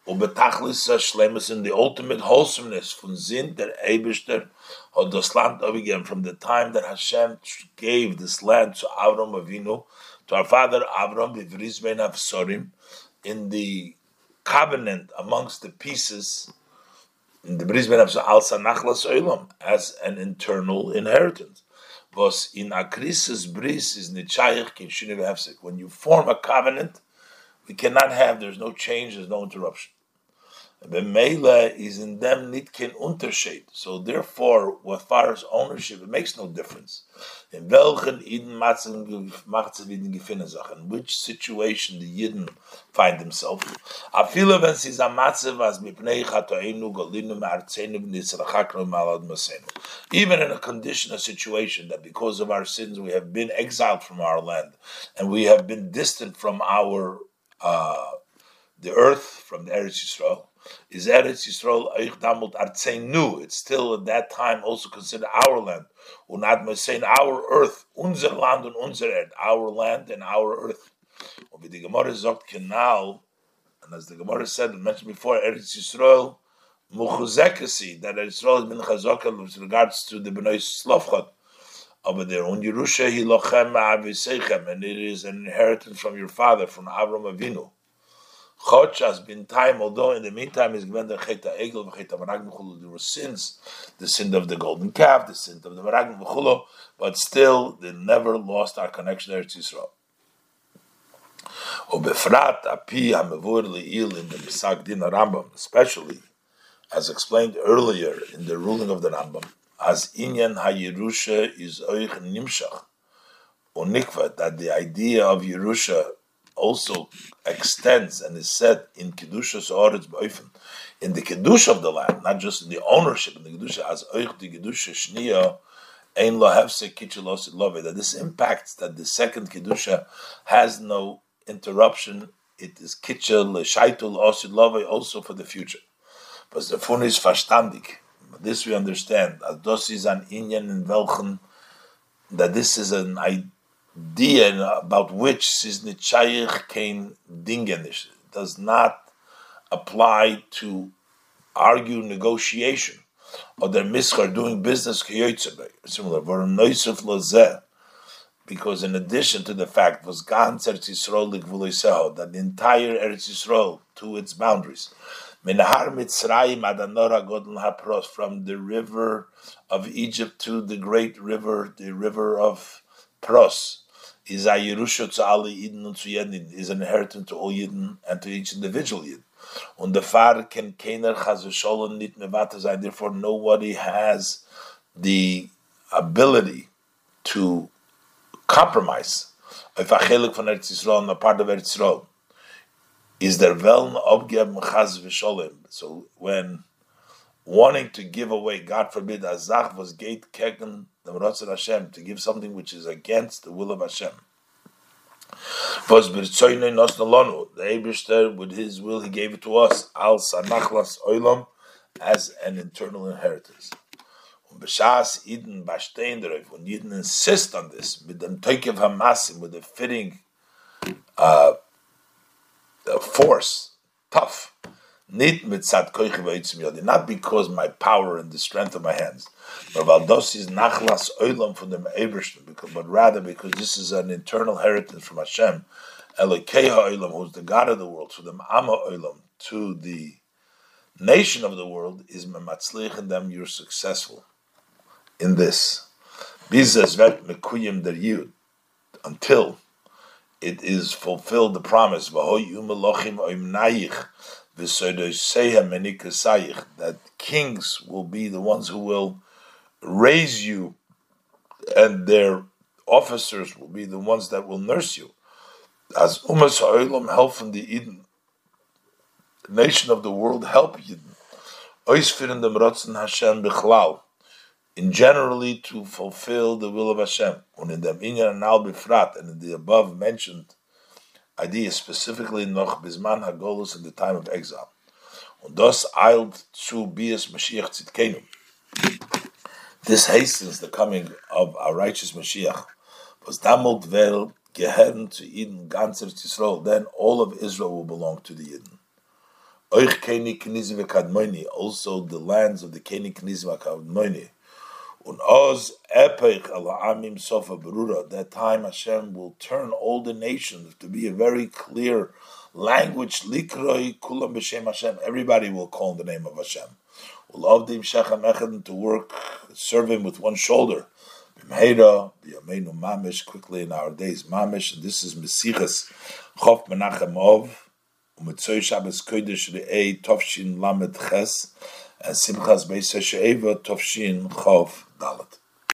Ubetachlis shlemus in the ultimate wholesomeness von Sinn der Eibishter hat das Land again from the time that Hashem gave this land to Avram Avinu, to our father Avram b'vris ben Avsorim, in the covenant amongst the pieces in the bris ben Avsorim al sanachlas olam as an internal inheritance. Was in akrisis bris is nichayich kin shini When you form a covenant, we cannot have. There's no change. There's no interruption. Bemela is in them nitkin unterschied. So therefore, as far ownership, it makes no difference. In welchen Eden in which situation the Yidden find themselves. Wenn sie chatoenu golinu malad masenu. Even in a condition, a situation that because of our sins we have been exiled from our land and we have been distant from our uh, the earth, from the Eretz Yisrael is Eretz Yisrael Eich Damut Artzeinu. It's still at that time also considered our land. Unad saying our earth, unser Land und unser Erd, our land and our earth. Und wie die Gemara sagt, Kanal, and as the Gemara said, mentioned before, Eretz Yisrael, Muchuzekasi, that Eretz Yisrael has been chazaka with regards to the Bnei Slavchot over there. Un Yerusha hilochem ma'avisechem, and it is an inheritance from your father, from Avram Avinu. Chotch has been time, although in the meantime is given the Cheta Egel, Cheta Meraglim there were sins, the sin of the golden calf, the sin of the Meraglim V'chulo, but still they never lost our connection to Eretz Yisrael. Obefrat api hamevur le'il in the Misag Din Rambam, especially as explained earlier in the ruling of the Rambam, as inyan hayirusha is oich nimshach, unikva, that the idea of Yerusha also extends and is said in Kedusha Sa'oretz B'oifen, in the Kedusha of the land, not just in the ownership, in the Kedusha, as Oich the Kedusha Shniya, Ein Lo Hefse Kitchelosit Love, that this impacts that the second Kedusha has no interruption, it is Kitchel, Shaitul, Osid Love, also for the future. But the Fun is verstandig. This we understand. As das is an Inyan in welchen, that this is an idea idea about which is nitchayich kein dingenish does not apply to argue negotiation or their mischar doing business similar because in addition to the fact was ganz Eretz Yisrael that the entire Eretz Yisrael to its boundaries. Minahar Adanora Godel Hapros from the river of Egypt to the great river, the river of Pros is a Yerusha to Ali Yidden and to Yedin, is an inheritance to all Yidden and to each individual Yid. Und der Far can keiner Chazusholon nit mevata sein, therefore nobody has the ability to compromise. If a chelik von Eretz Yisrael, a part of Eretz Yisrael, is der Wellen abgeben Chaz v'sholem. So when wanting to give away, God forbid, azach was gate kegen the Ratzon Hashem, to give something which is against the will of Hashem. The Eibishter, with his will, he gave it to us, al sanachlas oilam, as an internal inheritance. When Eden insist on this, with them toikev hamasim, with the fitting uh, force, tough, not because my power and the strength of my hands, but nachlas oilam from the but rather because this is an internal heritage from Hashem, who's the God of the world, to the Amma oilam, to the nation of the world, is mematzlich and them you're successful in this. Bizas vet mekuyim der yud, until it is fulfilled the promise that kings will be the ones who will raise you, and their officers will be the ones that will nurse you. As Umas Ha'olam help in the Yidden, the nation of the world help Yidden. Oisfirin dem Rotzen Hashem Bichlal, in generally to fulfill the will of Hashem. And in the Minyan and Al Bifrat, and in the above mentioned idea, specifically noch Bisman Hagolus in the time of exile. Und das eilt zu Bias Mashiach Tzidkenu. This hastens the coming of our righteous Mashiach. Was damalt vel gehern to Yidden ganzer Yisrael, then all of Israel will belong to the Yidden. Euch Keni Knizim also the lands of the Keni Knizim Kadmoni. That time Hashem will turn all the nations to be a very clear language. Everybody will call the name of Hashem. Ulavdim Shechem Echad to work, serve him with one shoulder. Mamish quickly in our days Mamish. This is Mesichas Chof Menachem Ov. Umetzoy Shabbos Kodesh Re'ei Tovshin Lamed Ches Simchas Beis She'eva Tovshin Chov Dalet.